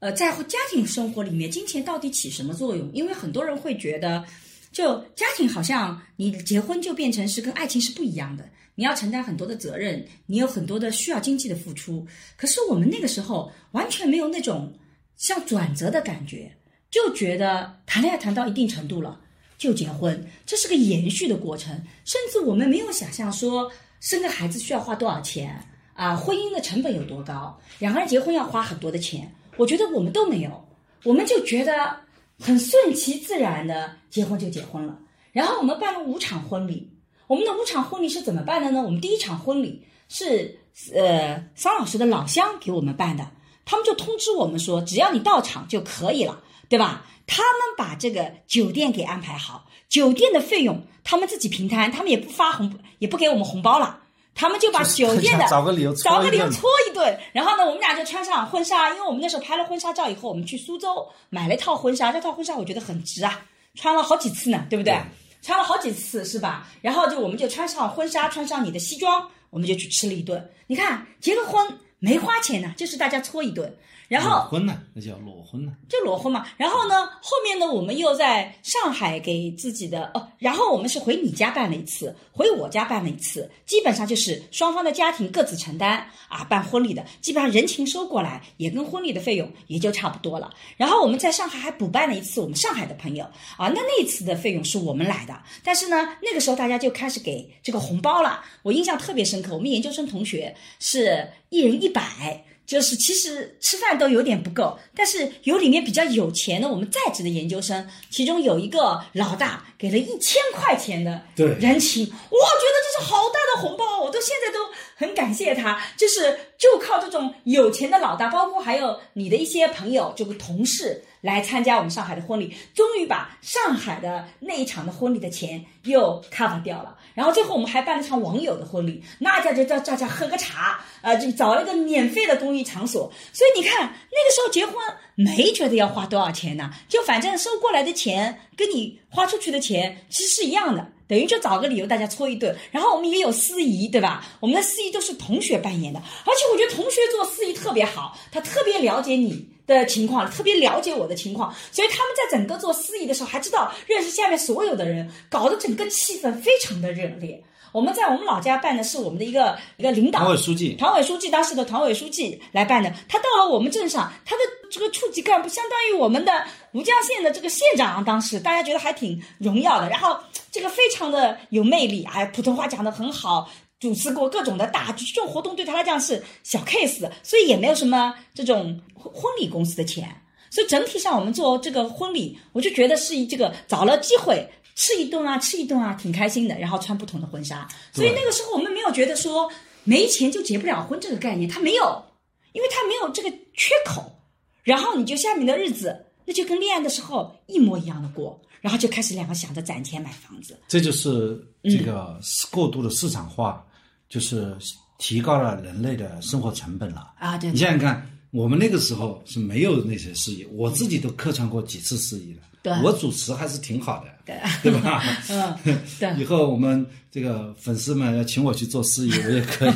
呃，在家庭生活里面，金钱到底起什么作用？因为很多人会觉得，就家庭好像你结婚就变成是跟爱情是不一样的，你要承担很多的责任，你有很多的需要经济的付出。可是我们那个时候完全没有那种像转折的感觉。就觉得谈恋爱谈到一定程度了就结婚，这是个延续的过程，甚至我们没有想象说生个孩子需要花多少钱啊，婚姻的成本有多高，两个人结婚要花很多的钱，我觉得我们都没有，我们就觉得很顺其自然的结婚就结婚了，然后我们办了五场婚礼，我们的五场婚礼是怎么办的呢？我们第一场婚礼是呃桑老师的老乡给我们办的，他们就通知我们说，只要你到场就可以了。对吧？他们把这个酒店给安排好，酒店的费用他们自己平摊，他们也不发红，也不给我们红包了，他们就把酒店的找个理由找个理由搓一顿。然后呢，我们俩就穿上婚纱，因为我们那时候拍了婚纱照以后，我们去苏州买了一套婚纱，这套婚纱我觉得很值啊，穿了好几次呢，对不对？穿了好几次是吧？然后就我们就穿上婚纱，穿上你的西装，我们就去吃了一顿。你看结个婚没花钱呢，就是大家搓一顿。然后裸婚呢，那叫裸婚呢。就裸婚嘛。然后呢，后面呢，我们又在上海给自己的哦，然后我们是回你家办了一次，回我家办了一次，基本上就是双方的家庭各自承担啊，办婚礼的，基本上人情收过来，也跟婚礼的费用也就差不多了。然后我们在上海还补办了一次我们上海的朋友啊，那那一次的费用是我们来的，但是呢，那个时候大家就开始给这个红包了，我印象特别深刻，我们研究生同学是一人一百。就是其实吃饭都有点不够，但是有里面比较有钱的我们在职的研究生，其中有一个老大给了一千块钱的人情，我觉得这是好大的红包，我到现在都很感谢他，就是就靠这种有钱的老大，包括还有你的一些朋友，就个同事来参加我们上海的婚礼，终于把上海的那一场的婚礼的钱又 cover 掉了。然后最后我们还办了场网友的婚礼，那家就叫大家喝个茶，呃，就找了一个免费的公益场所。所以你看那个时候结婚没觉得要花多少钱呢，就反正收过来的钱跟你花出去的钱其实是一样的。等于就找个理由大家搓一顿，然后我们也有司仪，对吧？我们的司仪都是同学扮演的，而且我觉得同学做司仪特别好，他特别了解你的情况，特别了解我的情况，所以他们在整个做司仪的时候还知道认识下面所有的人，搞得整个气氛非常的热烈。我们在我们老家办的是我们的一个一个领导，团委书记，团委书记当时的团委书记来办的，他到了我们镇上，他的这个处级干部相当于我们的吴江县的这个县长，当时大家觉得还挺荣耀的，然后这个非常的有魅力，哎，普通话讲得很好，主持过各种的大这种活动，对他来讲是小 case，所以也没有什么这种婚婚礼公司的钱，所以整体上我们做这个婚礼，我就觉得是一这个找了机会。吃一顿啊，吃一顿啊，挺开心的。然后穿不同的婚纱，所以那个时候我们没有觉得说没钱就结不了婚这个概念，他没有，因为他没有这个缺口。然后你就下面的日子，那就跟恋爱的时候一模一样的过，然后就开始两个想着攒钱买房子。这就是这个过度的市场化，就是提高了人类的生活成本了啊！对，你想想看，我们那个时候是没有那些事业，我自己都客串过几次事业了。我主持还是挺好的，对对吧？嗯，对。以后我们这个粉丝们要请我去做司仪，我也可以。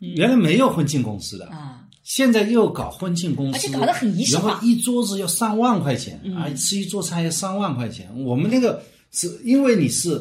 原来没有婚庆公司的啊，现在又搞婚庆公司，而且搞得很仪式化，然后一桌子要上万块钱啊，吃一桌菜要上万块钱。我们那个是因为你是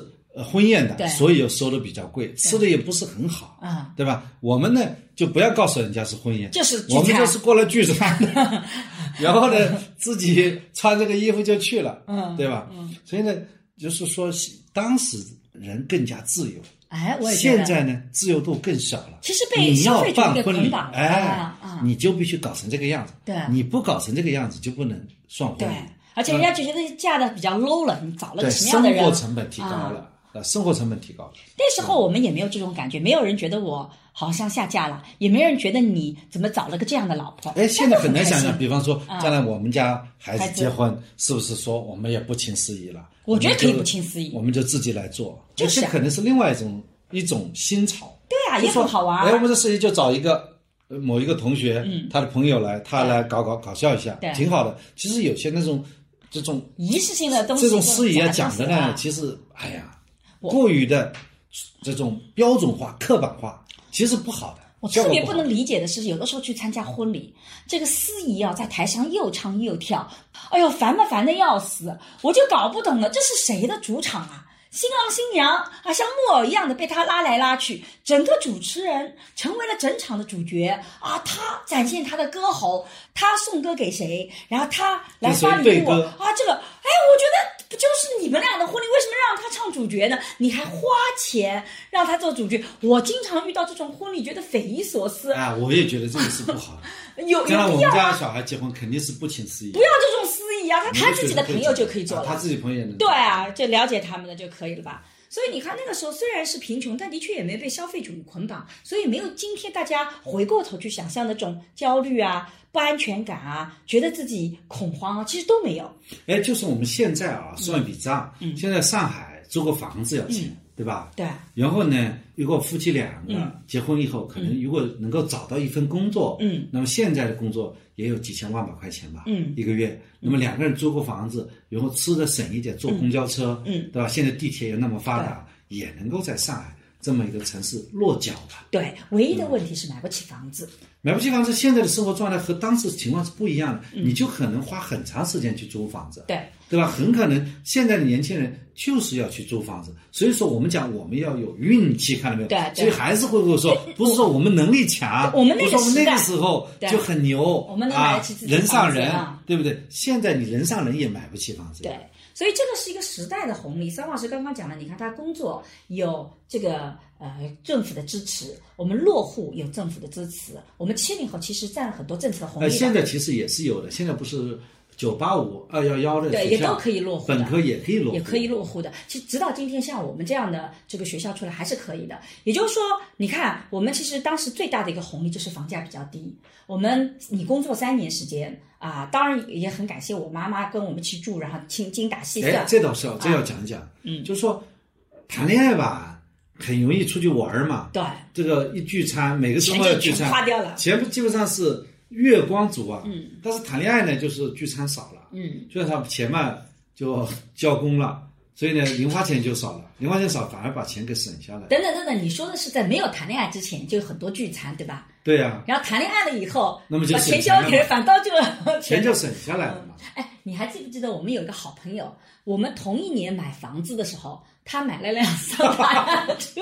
婚宴的，所以又收的比较贵，吃的也不是很好啊，对吧？我们呢就不要告诉人家是婚宴，就是我们就是过来聚餐的。然后呢，自己穿这个衣服就去了，嗯，对吧？嗯，所以呢，就是说当时人更加自由，哎，我现在呢，自由度更少了。其实被消费主义捆绑，哎，你就必须搞成这个样子，对，你不搞成这个样子就不能算婚。对，而且人家就觉得嫁的比较 low 了，你找了个什么样的人？生活成本提高了。呃生活成本提高了。那时候我们也没有这种感觉，没有人觉得我好像下嫁了，也没人觉得你怎么找了个这样的老婆。哎，现在很难想象，比方说将来我们家孩子结婚，是不是说我们也不请司仪了？我觉得可以不请司仪，我们就自己来做。就是可能是另外一种一种新潮。对啊，也很好玩。哎，我们的司仪就找一个某一个同学，他的朋友来，他来搞搞搞笑一下，挺好的。其实有些那种这种仪式性的东西，这种司仪啊讲的呢，其实哎呀。过于的这种标准化、刻板化，其实不好的。我特别不能理解的是，有的时候去参加婚礼，这个司仪啊在台上又唱又跳，哎呦，烦嘛烦的要死，我就搞不懂了，这是谁的主场啊？新郎新娘啊，像木偶一样的被他拉来拉去，整个主持人成为了整场的主角啊！他展现他的歌喉，他送歌给谁，然后他来发礼物啊！这个，哎，我觉得不就是你们俩的婚礼，为什么让他唱主角呢？你还花钱让他做主角？我经常遇到这种婚礼，觉得匪夷所思啊！我也觉得这个是不好。有将来我们家小孩结婚肯定是不请司仪，不要这种司仪啊！他他自己的朋友就可以做了，他自己朋友也能对啊，就了解他们的就可以了吧？所以你看那个时候虽然是贫穷，但的确也没被消费主义捆绑，所以没有今天大家回过头去想象的这种焦虑啊、不安全感啊，觉得自己恐慌啊，其实都没有。哎，就是我们现在啊，算一笔账，现在上海租个房子要钱。对吧？对。然后呢，如果夫妻两个结婚以后，可能如果能够找到一份工作，嗯，那么现在的工作也有几千万把块钱吧，嗯，一个月。那么两个人租个房子，然后吃的省一点，坐公交车，嗯，对吧？现在地铁也那么发达，也能够在上海这么一个城市落脚吧。对，唯一的问题是买不起房子。买不起房子，现在的生活状态和当时情况是不一样的，你就可能花很长时间去租房子。对，对吧？很可能现在的年轻人就是要去租房子，所以说我们讲我们要有运气，看到没有？对对所以还是会不会说，不是说我们能力强，我们那个不是说我们那个时候就很牛，我们能买啊得起自己人上人啊，对不对？现在你人上人也买不起房子，对，所以这个是一个时代的红利。桑老师刚刚讲了，你看他工作有这个呃政府的支持，我们落户有政府的支持，我们七零后其实占了很多政策的红利，现在其实也是有的，现在不是九八五、二幺幺的对学校也都可以落户的本科也可以落户，也可以落户的。其实直到今天，像我们这样的这个学校出来还是可以的。也就是说，你看，我们其实当时最大的一个红利就是房价比较低。我们你工作三年时间啊，当然也很感谢我妈妈跟我们一起住，然后精精打细哎算，。这倒是要这要讲一讲，嗯就是说谈恋爱吧，很容易出去玩儿嘛，对，这个一聚餐，每个周末聚餐，花掉了。钱基本上是月光族啊，嗯。但是谈恋爱呢，就是聚餐少了，嗯，所以他钱嘛就交公了，所以呢零花钱就少了，零花钱少反而把钱给省下来，等等等等，你说的是在没有谈恋爱之前就有很多聚餐，对吧？对呀、然后谈恋爱了以后，那么就把钱交给，反倒就 钱就省下来了嘛。哎，你还记不记得我们有一个好朋友，我们同一年买房子的时候，他买了辆桑塔纳车，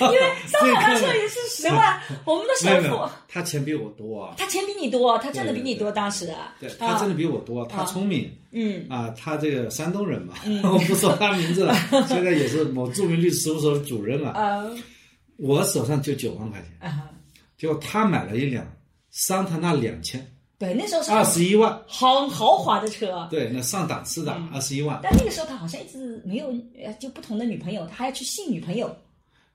因为桑塔纳车也是 十万，我们的首付他钱比我多啊，他钱比你多，他挣的比你多，对对对当时对啊他挣的比我多，他聪明。嗯啊，他这个山东人嘛，我不说他名字了，现在也是某著名律师事务所的主任了。呃我手上就九万块钱，啊，结果他买了一辆桑塔纳两千，对，那时候是二十一万，很豪华的车。对，那上档次的嗯二十一万，但那个时候他好像一直没有，呃，就不同的女朋友，他还要去信女朋友。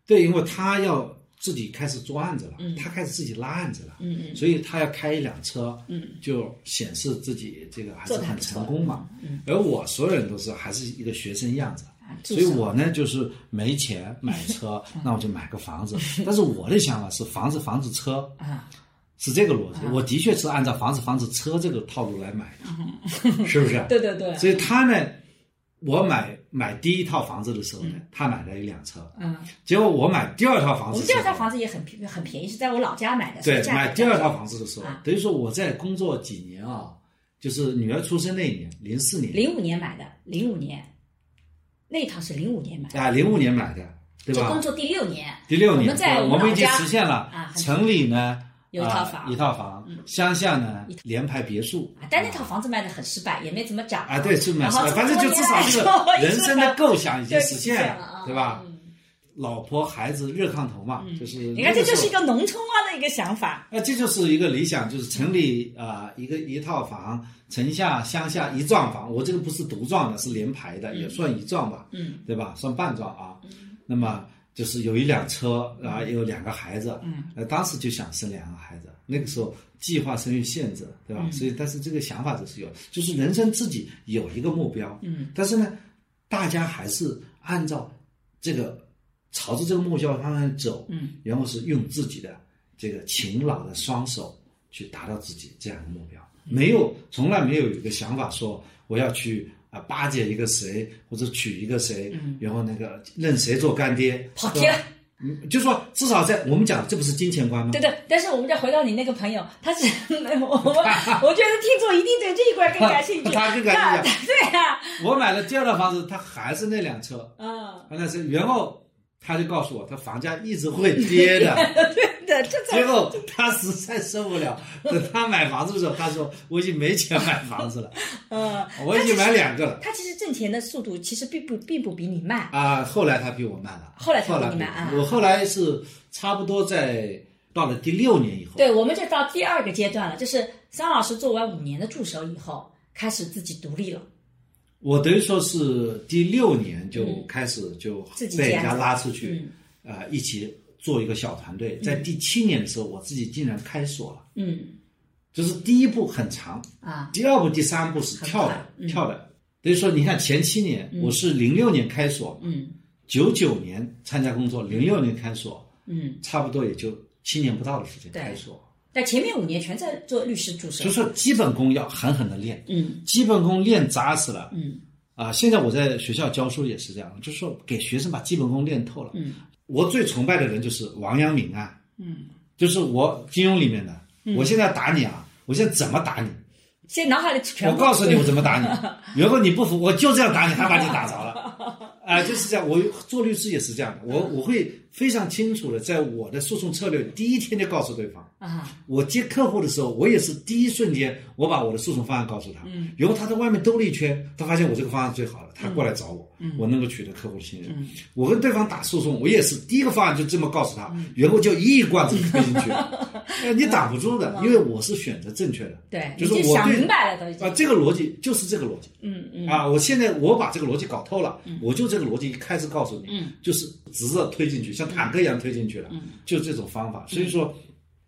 对，因为他要自己开始做案子了，嗯他开始自己拉案子了，嗯嗯所以他要开一辆车，嗯，就显示自己这个还是很成功嘛。嗯而我所有人都是还是一个学生样子，啊所以我呢就是没钱买车，嗯那我就买个房子。但是我的想法是房子、房子、车啊，是这个逻辑。我的确是按照房子、房子、车这个套路来买的，是不是？对对对，所以他呢，我买买第一套房子的时候呢，他买了一辆车，嗯，结果我买第二套房我们子第二套房子也很便很便宜，是在我老家买的。对，买第二套房子的时候啊，等于说我在工作几年啊，就是女儿出生那一年，零四年，零五年买的，零五年，那套是零五年买的，啊，零五年买的，对吧？就工作第六年，第六年，我们在我们已经实现了城里呢有一套房一套房，乡下呢联排别墅啊，但那套房子卖的很失败，也没怎么涨啊，对，是卖失败反正就至少这这么多年来个人生的构想已经实现了啊，对吧？嗯老婆孩子热炕头嘛，就是你看，这就是一个农村化的一个想法。啊，这就是一个理想，就是城里啊、一个一套房，城下乡下一幢房。我这个不是独幢的，是连排的，也算一幢吧，嗯，对吧？算半幢啊。那么就是有一辆车然后，有两个孩子，嗯，呃，当时就想生两个孩子，那个时候计划生育限制，对嗯。吧？所以，但是这个想法就是有，就是人生自己有一个目标，嗯，但是呢，大家还是按照这个朝着这个目标方向走，嗯，然后是用自己的这个勤劳的双手去达到自己这样的目标，没有从来没有一个想法说我要去啊巴结一个谁或者娶一个谁，然后那个认谁做干爹，跑题了。嗯，就说至少在我们讲，这不是金钱观吗？对对，但是我们再回到你那个朋友，他是 我我 我觉得听众一定对这一块更感兴趣。他更感兴趣。对啊，我买了第二套房子，他还是那辆车，嗯，啊那是然后他就告诉我，他房价一直会跌的。对的，这最后他实在受不了，等他买房子的时候，他说我已经没钱买房子了，嗯，我已经买两个了。他其实挣钱的速度其实并不并不比你慢。啊，后来他比我慢了，后来他比你慢啊我后来是差不多在到了第六年以后，对，我们就到第二个阶段了，就是桑老师做完五年的助手以后，开始自己独立了。我等于说是第六年就开始就被人家拉出去，嗯。啊、一起做一个小团队。在第七年的时候，我自己竟然开锁了，嗯。就是第一步很长，啊，第二步、第三步是跳的，嗯。跳的。等于说，你看前七年，我是零六年开锁，嗯。九九年参加工作，零六年开锁，嗯，差不多也就七年不到的时间开锁。但前面五年全在做律师助手就。说基本功要狠狠的练，嗯基本功练扎实了，嗯啊，现在我在学校教书也是这样，就是说给学生把基本功练透了。嗯我最崇拜的人就是王阳明啊，嗯，就是我金庸里面的。我现在打你啊，我现在怎么打你？现在脑海里全我告诉你我怎么打你，如果你不服，我就这样打你，还把你打着了。啊，就是这样。我做律师也是这样的，我我会非常清楚的，在我的诉讼策略第一天就告诉对方。啊，我接客户的时候，我也是第一瞬间，我把我的诉讼方案告诉他。嗯，然后他在外面兜了一圈，他发现我这个方案最好了，他过来找我，嗯，我能够取得客户的信任。嗯，我跟对方打诉讼，我也是第一个方案就这么告诉他，然后就一罐子推进去，呃，你挡不住的，因为我是选择正确的。对，就是我对明白了都已经。啊，这个逻辑就是这个逻辑。嗯嗯。啊，我现在我把这个逻辑搞透了，我就这个逻辑开始告诉你，嗯。就是直着推进去，像坦克一样推进去了，就这种方法。所以说，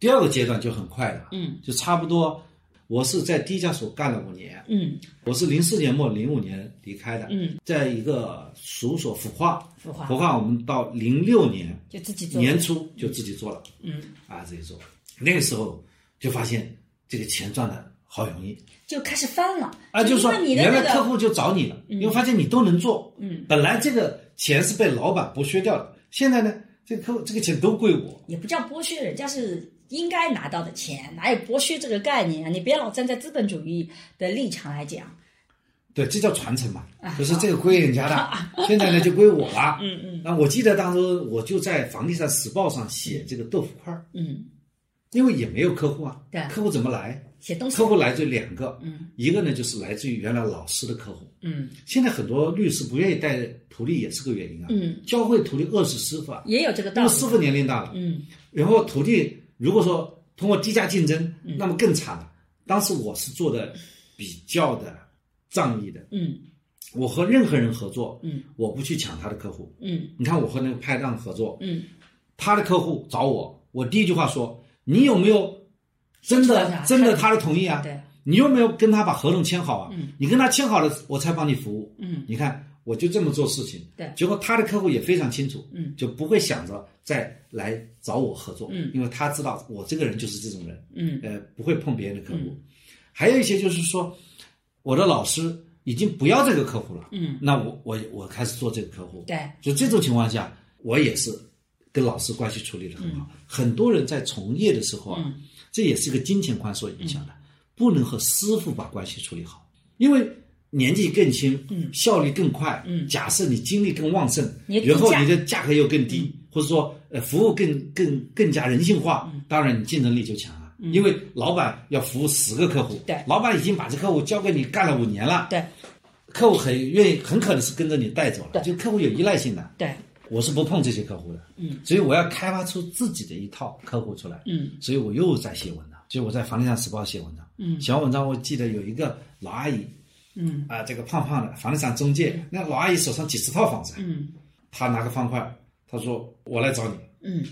第二个阶段就很快了，嗯。就差不多。我是在第一家所干了五年，嗯。我是零四年末零五年离开的，嗯，在一个事务所孵化，孵化。孵化我们到零六年就自己做。年初就自己做了，嗯，啊，自己做，那个时候就发现这个钱赚的好容易，就开始翻了。啊，就是说原来客户就找你了，因为发现你都能做，嗯，本来这个钱是被老板剥削掉的，现在呢，这个客户这个钱都归我，也不叫剥削，人家是应该拿到的钱，哪有剥削这个概念啊？你别老站在资本主义的立场来讲。对，这叫传承嘛啊，就是这个归人家的，现在呢就归我了，嗯嗯那我记得当时我就在房地产时报上写这个豆腐块儿，嗯，因为也没有客户啊，对客户怎么来？写东西客。户来自于两个，嗯，一个呢就是来自于原来老师的客户，嗯现在很多律师不愿意带徒弟也是个原因啊，嗯，教会徒弟饿死师傅啊，也有这个道理。因为师傅年龄大了，嗯然后徒弟如果说通过低价竞争，那么更惨了。当时我是做的比较的仗义的，嗯我和任何人合作，嗯我不去抢他的客户。嗯你看我和那个拍档合作，嗯，他的客户找我，我第一句话说：你有没有真的真的他的同意啊？对，你有没有跟他把合同签好啊？嗯你跟他签好了，我才帮你服务。嗯你看，我就这么做事情。对。结果他的客户也非常清楚，嗯。就不会想着再来找我合作，嗯。因为他知道我这个人就是这种人，嗯。呃，不会碰别人的客户。还有一些就是说，我的老师已经不要这个客户了，嗯，那我我我开始做这个客户，对，就这种情况下，我也是跟老师关系处理的很好。嗯。很多人在从业的时候啊，这也是个金钱观所影响嗯。的，不能和师傅把关系处理好，因为年纪更轻，嗯。效率更快，嗯。假设你精力更旺盛，然后你的价格又更低，或者说呃服务更更更加人性化，嗯。当然你竞争力就强了。因为老板要服务十个客户，对。老板已经把这客户交给你干了五年了，对。客户很愿意，很可能是跟着你带走了，对。就客户有依赖性的。对，我是不碰这些客户的，嗯，所以我要开发出自己的一套客户出来，嗯。所以我又在写文章，就我在房地产时报写文章，嗯。写完文章我记得有一个老阿姨嗯啊、这个胖胖的房地产中介，那老阿姨手上几十套房子，嗯她拿个方块，她说我来找你。嗯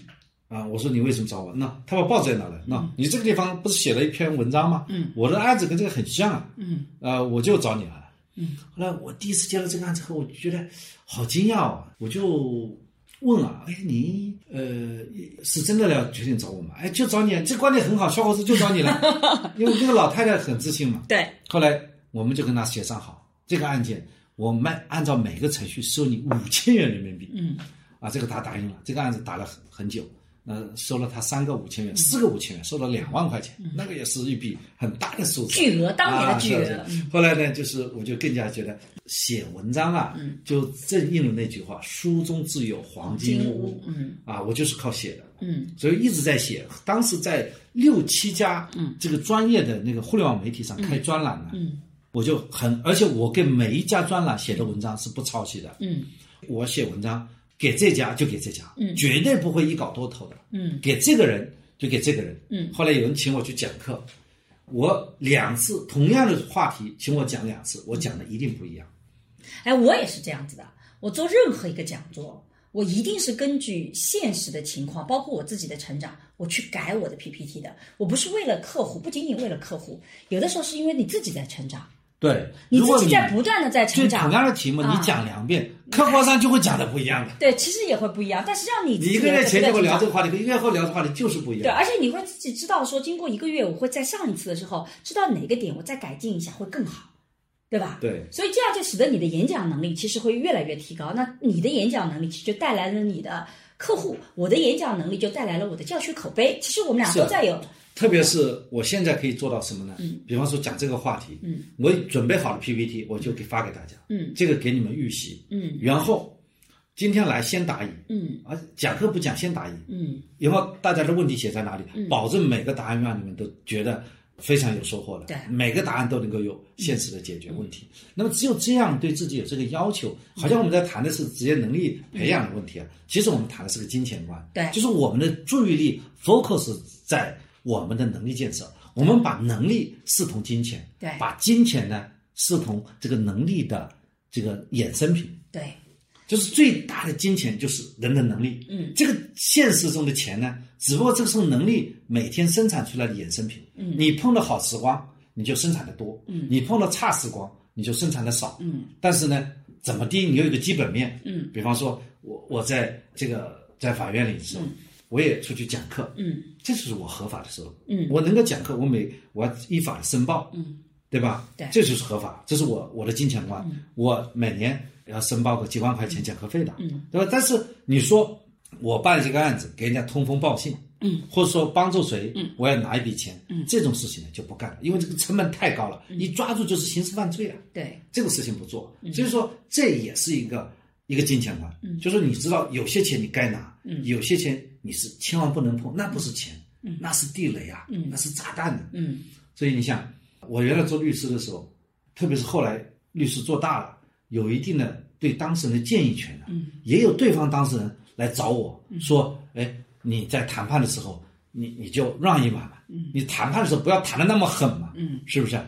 啊，我说你为什么找我？那他把报纸也拿来？那你这个地方不是写了一篇文章吗？嗯，我的案子跟这个很像啊。嗯呃，我就找你来了。嗯，后来我第一次接到这个案子后，我就觉得好惊讶哦！我就问啊，哎，你呃是真的要决定找我吗？哎，就找你，这观点很好，小伙子就找你了。因为那个老太太很自信嘛。对，后来我们就跟他协商好，这个案件我们按照每个程序收你五千元人民币。嗯。啊，这个他答应了，这个案子打了很很久，那收了他三个五千元，四个五千元，收了两万块钱，那个也是一笔很大的数字，巨额当年的巨额后来呢，就是我就更加觉得写文章啊，就正应了那句话：“书中自有黄金屋。”嗯。啊，我就是靠写的，嗯。所以一直在写。当时在六七家这个专业的那个互联网媒体上开专栏呢，嗯我就很，而且我给每一家专栏写的文章是不抄袭的，嗯。我写文章给这家就给这家，嗯。绝对不会一稿多投的，嗯。给这个人就给这个人，嗯。后来有人请我去讲课，我两次同样的话题请我讲两次，我讲的一定不一样。哎，我也是这样子的。我做任何一个讲座，我一定是根据现实的情况，包括我自己的成长，我去改我的 PPT 的。我不是为了客户，不仅仅为了客户，有的时候是因为你自己在成长，对，你自己在不断的在成长同。样的题目，啊你讲两遍，客观上就会讲的不一样的。对，其实也会不一样，但是让你你一个月前跟我聊这个个，话题，跟一个月后聊这个话题就是不一样对，而且你会自己知道说，经过一个月，我会在上一次的时候知道哪个点我再改进一下会更好，对吧？对，所以这样就使得你的演讲能力其实会越来越提高。那你的演讲能力其实就带来了你的客户，我的演讲能力就带来了我的教学口碑。其实我们俩都在有特别是我现在可以做到什么呢？嗯，比方说讲这个话题，嗯，我准备好了 PPT，我就给发给大家，嗯。这个给你们预习，嗯。然后今天来先答疑，嗯。啊，讲课不讲先答疑，嗯。以后大家的问题写在哪里，嗯。保证每个答案让你们都觉得非常有收获的，对。每个答案都能够有现实的解决问题。那么只有这样对自己有这个要求，好像我们在谈的是职业能力培养的问题啊，其实我们谈的是个金钱观，对就是我们的注意力 focus 在我们的能力建设，我们把能力视同金钱，对把金钱呢视同这个能力的这个衍生品。对，就是最大的金钱就是人的能力。嗯，这个现实中的钱呢，只不过这个是能力每天生产出来的衍生品。嗯你碰到好时光，你就生产的多；嗯你碰到差时光，你就生产的少。嗯但是呢，怎么地，你有一个基本面。嗯比方说，我我在这个在法院里的时候，我也出去讲课，嗯。这就是我合法的收入。嗯。我能够讲课，我每我要依法的申报。嗯。对吧？对。这就是合法，这是我我的金钱观。我每年要申报个几万块钱讲课费的，嗯，对吧？但是你说我办这个案子给人家通风报信，嗯，或者说帮助谁，嗯，我要拿一笔钱，嗯。这种事情呢就不干了，因为这个成本太高了，一抓住就是刑事犯罪啊，对，这个事情不做。所以说这也是一个一个金钱观，嗯。就是你知道有些钱你该拿，嗯。有些钱你是千万不能碰，那不是钱，嗯。那是地雷啊，嗯。那是炸弹的、嗯。所以你想，我原来做律师的时候，特别是后来律师做大了，有一定的对当事人的建议权的，嗯。也有对方当事人来找我说，哎，你在谈判的时候，你你就让一把嘛，你谈判的时候不要谈的那么狠嘛，嗯是不是？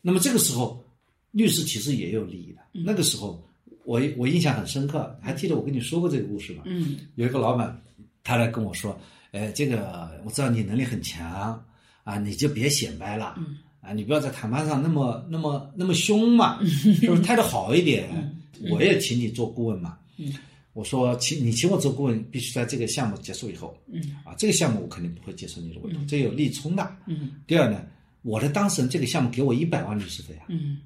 那么这个时候，律师其实也有利益的。嗯。那个时候，我我印象很深刻，还记得我跟你说过这个故事吗？嗯。有一个老板，他来跟我说，呃，这个我知道你能力很强啊，你就别显摆了，嗯啊，你不要在谈判上那么那么那么凶嘛，是不是态度好一点？我也请你做顾问嘛。嗯我说请你请我做顾问，必须在这个项目结束以后，嗯啊，这个项目我肯定不会接受你的委托，这有利冲的。嗯第二呢，我的当事人这个项目给我一百万律师费啊，嗯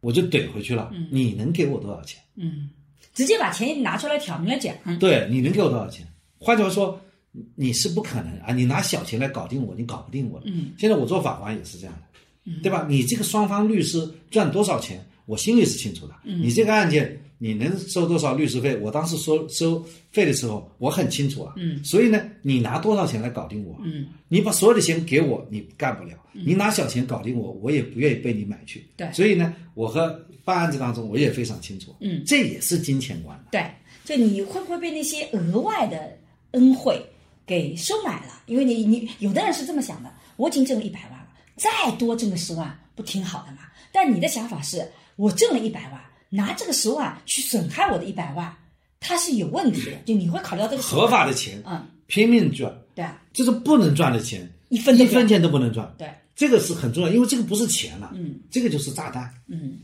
我就怼回去了。你能给我多少钱？嗯，直接把钱拿出来挑明了讲，对，你能给我多少钱？换句话说，你是不可能啊！你拿小钱来搞定我，你搞不定我的。嗯现在我做法官也是这样的，对吧？你这个双方律师赚多少钱，我心里是清楚的。你这个案件你能收多少律师费？我当时收收费的时候，我很清楚啊。嗯所以呢，你拿多少钱来搞定我？嗯你把所有的钱给我，你干不了；你拿小钱搞定我，我也不愿意被你买去。对所以呢，我和办案子当中，我也非常清楚，嗯这也是金钱观。对，就你会不会被那些额外的恩惠给收买了？因为你你有的人是这么想的，我已经挣了一百万了，再多挣个十万不挺好的吗？但你的想法是我挣了一百万，拿这个十万去损害我的一百万，它是有问题的，就你会考虑到这个合法的钱，嗯，拼命赚，对这是不能赚的钱，一分一分钱都不能赚。对，这个是很重要，因为这个不是钱了，嗯，这个就是炸弹。嗯。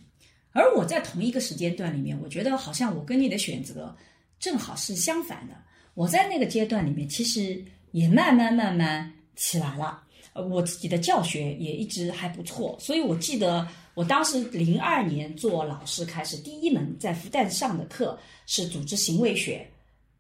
而我在同一个时间段里面，我觉得好像我跟你的选择正好是相反的。我在那个阶段里面，其实也慢慢慢慢起来了。呃，我自己的教学也一直还不错，所以我记得我当时零二年做老师开始，第一门在复旦上的课是组织行为学，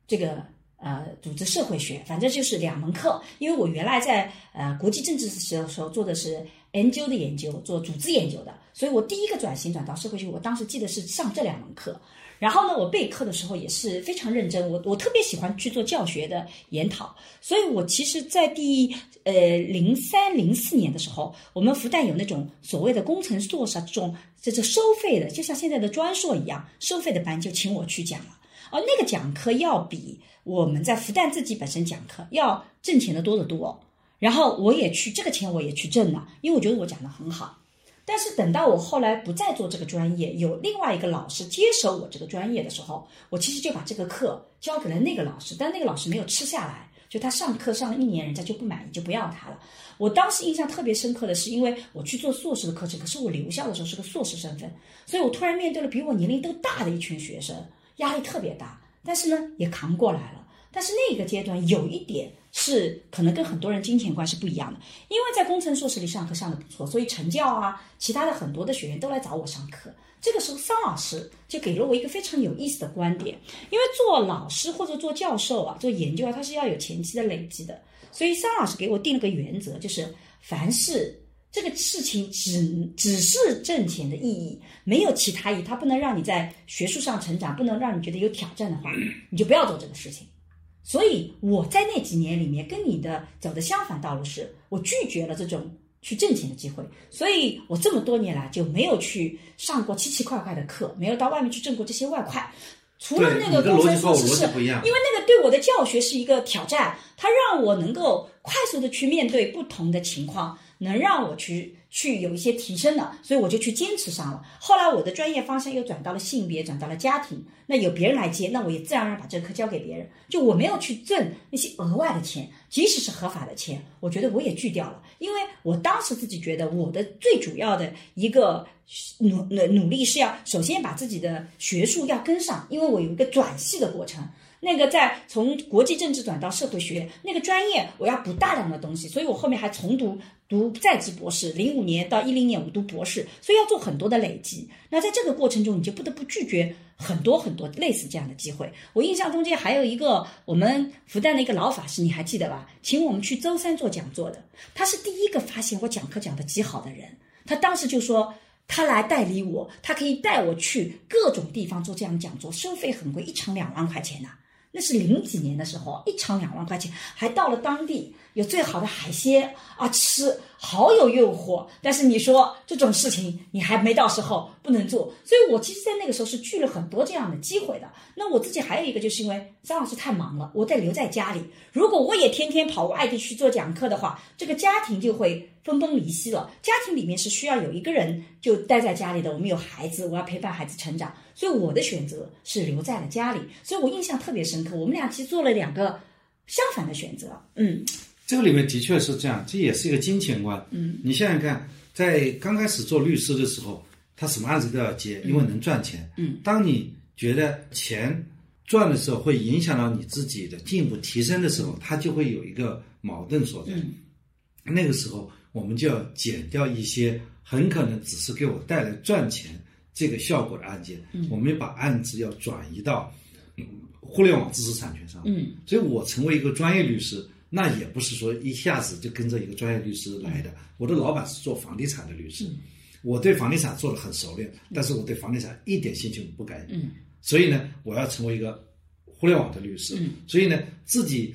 这个呃组织社会学，反正就是两门课。因为我原来在呃国际政治的时候做的是 NGO 的研究，做组织研究的，所以我第一个转型转到社会学，我当时记得是上这两门课。然后呢，我备课的时候也是非常认真，我我特别喜欢去做教学的研讨，所以我其实，在第呃零三零四年的时候，我们复旦有那种所谓的工程硕士这种这是收费的，就像现在的专硕一样，收费的班就请我去讲了。而那个讲课要比我们在复旦自己本身讲课要挣钱的多得多。然后我也去这个钱我也去挣了，因为我觉得我讲的很好。但是等到我后来不再做这个专业，有另外一个老师接手我这个专业的时候，我其实就把这个课交给了那个老师，但那个老师没有吃下来，就他上课上了一年，人家就不满意，就不要他了。我当时印象特别深刻的是，因为我去做硕士的课程，可是我留校的时候是个硕士身份，所以我突然面对了比我年龄都大的一群学生，压力特别大，但是呢也扛过来了。但是那个阶段有一点是可能跟很多人金钱观是不一样的，因为在工程硕士里上课上的不错，所以成教啊，其他的很多的学员都来找我上课。这个时候，桑老师就给了我一个非常有意思的观点，因为做老师或者做教授啊，做研究啊，他是要有前期的累积的，所以桑老师给我定了个原则，就是凡事这个事情只只是挣钱的意义，没有其他意义，它不能让你在学术上成长，不能让你觉得有挑战的话，你就不要做这个事情。所以我在那几年里面跟你的走的相反道路是，我拒绝了这种去挣钱的机会，所以我这么多年来就没有去上过奇奇怪怪的课，没有到外面去挣过这些外快。除了那个工程逻辑和我师是因为那个对我的教学是一个挑战，它让我能够快速的去面对不同的情况，能让我去去有一些提升的，所以我就去坚持上了。后来我的专业方向又转到了性别，转到了家庭，那有别人来接，那我也自然而然把这个课交给别人。就我没有去挣那些额外的钱，即使是合法的钱，我觉得我也拒掉了，因为我当时自己觉得我的最主要的一个努努努力是要首先把自己的学术要跟上，因为我有一个转系的过程。那个在从国际政治转到社会学那个专业，我要补大量的东西，所以我后面还重读读在职博士，零五年到一零年我读博士，所以要做很多的累积。那在这个过程中，你就不得不拒绝很多很多类似这样的机会。我印象中间还有一个我们复旦的一个老法师，你还记得吧？请我们去舟山做讲座的，他是第一个发现我讲课讲得极好的人。他当时就说。他来代理我，他可以带我去各种地方做这样的讲座，收费很贵，一场两万块钱呐、那是零几年的时候，一场两万块钱，还到了当地有最好的海鲜啊吃，好有诱惑。但是你说这种事情你还没到时候不能做，所以我其实，在那个时候是拒了很多这样的机会的。那我自己还有一个，就是因为张老师太忙了，我得留在家里。如果我也天天跑外地去做讲课的话，这个家庭就会分崩离析了。家庭里面是需要有一个人就待在家里的，我们有孩子，我要陪伴孩子成长，所以我的选择是留在了家里。所以我印象特别深刻，我们俩其实做了两个相反的选择。嗯这个里面的确是这样，这也是一个金钱观。嗯，你想想看，在刚开始做律师的时候，他什么案子都要接，因为能赚钱。嗯，当你觉得钱赚的时候会影响到你自己的进一步提升的时候，它就会有一个矛盾所在。嗯那个时候，我们就要减掉一些很可能只是给我带来赚钱这个效果的案件，嗯我们把案子要转移到嗯互联网知识产权上。嗯所以我成为一个专业律师，那也不是说一下子就跟着一个专业律师来的。我的老板是做房地产的律师，我对房地产做的很熟练，但是我对房地产一点兴趣不感。嗯所以呢，我要成为一个互联网的律师。嗯所以呢，自己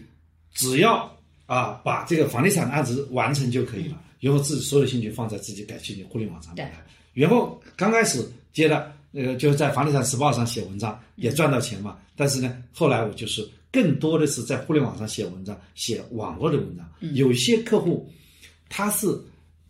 只要啊把这个房地产的案子完成就可以了，以后自己所有兴趣放在自己感兴趣的互联网上面来。然后刚开始接着那个就是在房地产时报上写文章，也赚到钱嘛。但是呢，后来我就是更多的是在互联网上写文章，写网络的文章。有一些客户他是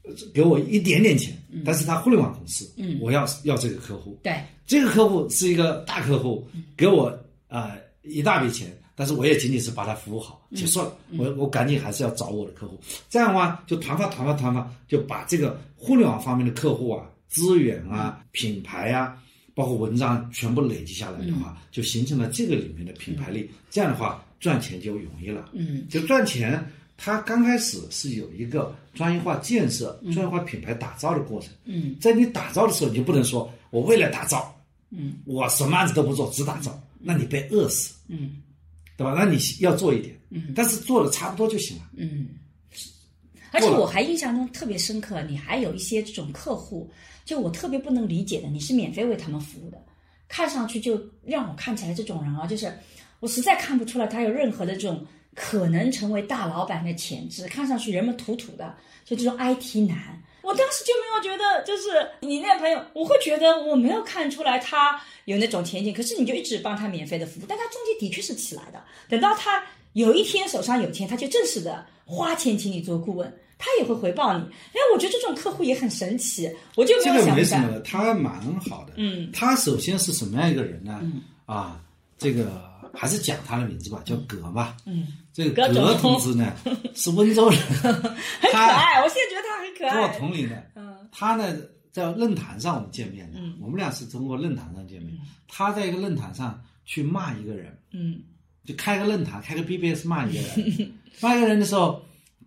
呃给我一点点钱，但是他互联网公司，嗯我要要这个客户，对，这个客户是一个大客户，给我呃一大笔钱，但是我也仅仅是把它服务好结束了。我我赶紧还是要找我的客户，这样的话就团发团发团发，就把这个互联网方面的客户啊、资源啊、品牌啊，包括文章全部累积下来的话，就形成了这个里面的品牌力。这样的话赚钱就容易了。嗯就赚钱，它刚开始是有一个专业化建设、专业化品牌打造的过程。嗯在你打造的时候，你就不能说我为了打造，嗯我什么案子都不做，只打造，那你被饿死，嗯对吧？那你要做一点，嗯但是做的差不多就行了。嗯。而且我还印象中特别深刻，你还有一些这种客户，就我特别不能理解的，你是免费为他们服务的，看上去就让我看起来这种人啊，就是我实在看不出来他有任何的这种可能成为大老板的潜质，看上去人们土土的，就这种 IT 男。我当时就没有觉得，就是你那朋友，我会觉得我没有看出来他有那种前景，可是你就一直帮他免费的服务，但他中间的确是起来的。等到他有一天手上有钱，他就正式的花钱请你做顾问，他也会回报你。哎，我觉得这种客户也很神奇，我就没这个有想过。没什么，他蛮好的。嗯，他首先是什么样一个人呢？嗯啊，这个还是讲他的名字吧，叫葛吧。嗯，这个葛葛同志呢 是温州人，很可爱，我现在觉得他很可跟我爱。同龄的。嗯他呢在论坛上我们见面的，嗯我们俩是通过论坛上见面。他在一个论坛上去骂一个人，嗯就开个论坛，开个 BBS 骂一个人，骂一个人的时候，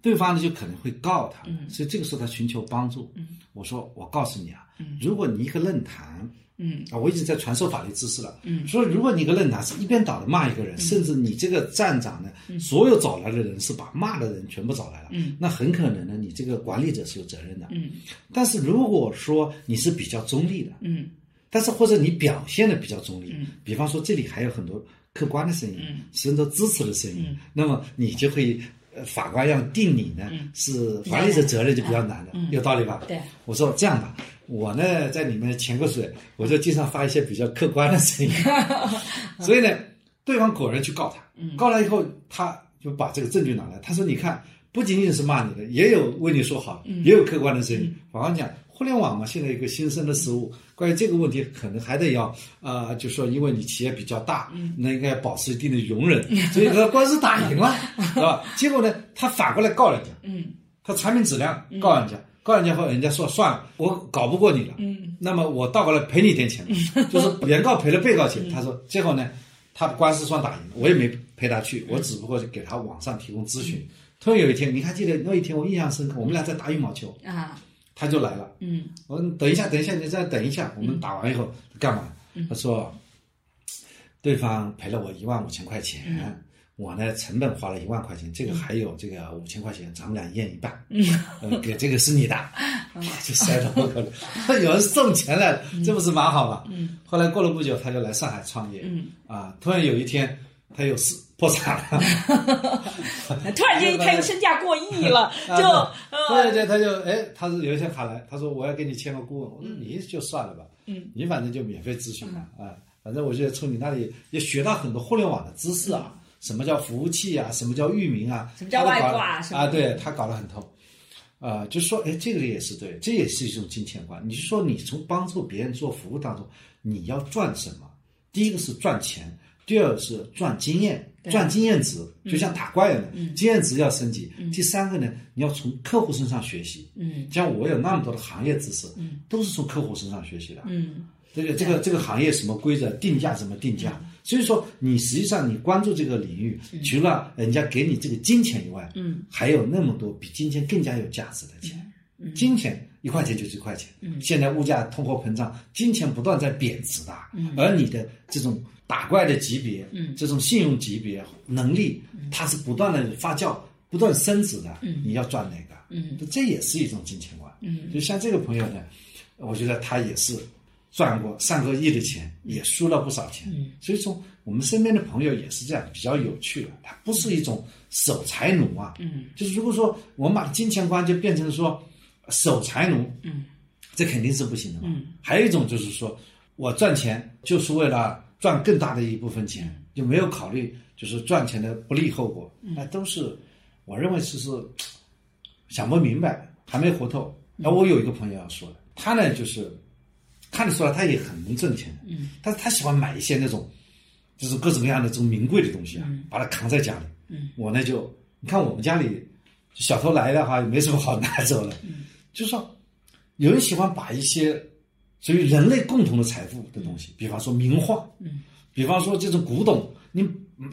对方呢就可能会告他，嗯。所以这个时候他寻求帮助。我说我告诉你啊，如果你一个论坛嗯。啊，我已经在传授法律知识了。嗯。说如果你一个论坛是一边倒的骂一个人，甚至你这个站长呢，所有找来的人是把骂的人全部找来了，嗯。那很可能呢，你这个管理者是有责任的。嗯。但是如果说你是比较中立的，嗯。但是或者你表现的比较中立，嗯。比方说这里还有很多客观的声音，嗯。甚至支持的声音，嗯。那么你就可以，呃，法官要定你呢，嗯。是法律的责任就比较难的，嗯。有道理吧？对，我说这样吧，我呢在里面潜过水，我就经常发一些比较客观的声音，所以呢，对方果然去告他，嗯。告了以后，他就把这个证据拿来，他说你看，不仅仅是骂你的，也有为你说好，嗯。也有客观的声音。法官讲，互联网嘛，现在一个新生的事物，关于这个问题，可能还得要啊、呃就说因为你企业比较大，嗯。那应该保持一定的容忍，所以他官司打赢了，是吧？结果呢，他反过来告人家，嗯。他产品质量告人家，告人家后，人家说算了，我搞不过你了，嗯。那么我倒过来赔你点钱，就是原告赔了被告钱。他说，结果呢，他官司算打赢了，我也没陪他去，我只不过是给他网上提供咨询。突然有一天，你还记得那一天我印象深刻，我们俩在打羽毛球，啊他就来了。嗯我说等一下，等一下，你再等一下。我们打完以后干嘛？他说，对方赔了我一万五千块钱，我呢成本花了一万块钱，这个还有这个五千块钱，咱们俩一人一半。呃，给这个是你的，啪 就塞到我口里。有人送钱来了，这不是蛮好吗？嗯后来过了不久，他就来上海创业。嗯啊，突然有一天他有事破产了。突然间他又身价过亿了，就啊突然呃间他就哎，他是留一下卡来，他说我要给你签个顾问，我说你就算了吧，嗯，你反正就免费咨询嘛，啊，反正我觉得从你那里也学到很多互联网的知识啊，什么叫服务器啊，什么叫域名啊，什么叫外挂啊，对他搞得很透。啊、就说，哎，这个也是对，这也是一种金钱观。你就说，你从帮助别人做服务当中，你要赚什么？第一个是赚钱，第二个是赚经验，赚经验值，就像打怪一样的，嗯经验值要升级。第三个呢，你要从客户身上学习。嗯像我有那么多的行业知识，嗯都是从客户身上学习的。嗯这个这个这个行业什么规则，定价怎么定价？所以说，你实际上你关注这个领域，除了人家给你这个金钱以外，嗯还有那么多比金钱更加有价值的钱。金钱一块钱就是一块钱。嗯现在物价通货膨胀，金钱不断在贬值的，嗯而你的这种打怪的级别，嗯这种信用级别能力，它是不断的发酵、不断升值的。嗯你要赚哪个？嗯这也是一种金钱观。嗯就像这个朋友呢，我觉得他也是赚过上个亿的钱，也输了不少钱。嗯所以说，我们身边的朋友也是这样，比较有趣的，他不是一种守财奴啊。嗯就是如果说我们把金钱观就变成说守财奴，嗯这肯定是不行的嘛。嗯还有一种就是说我赚钱就是为了赚更大的一部分钱，就没有考虑就是赚钱的不利后果，那都是我认为是是想不明白，还没活透。那我有一个朋友要说的，他呢就是看得出来他也很能挣钱，嗯，但是他喜欢买一些那种就是各种各样的这种名贵的东西啊，把它扛在家里。嗯，我呢就你看我们家里小偷来的话也没什么好拿走的，嗯，就是说有人喜欢把一些属于人类共同的财富的东西，比方说名画，嗯，比方说这种古董，你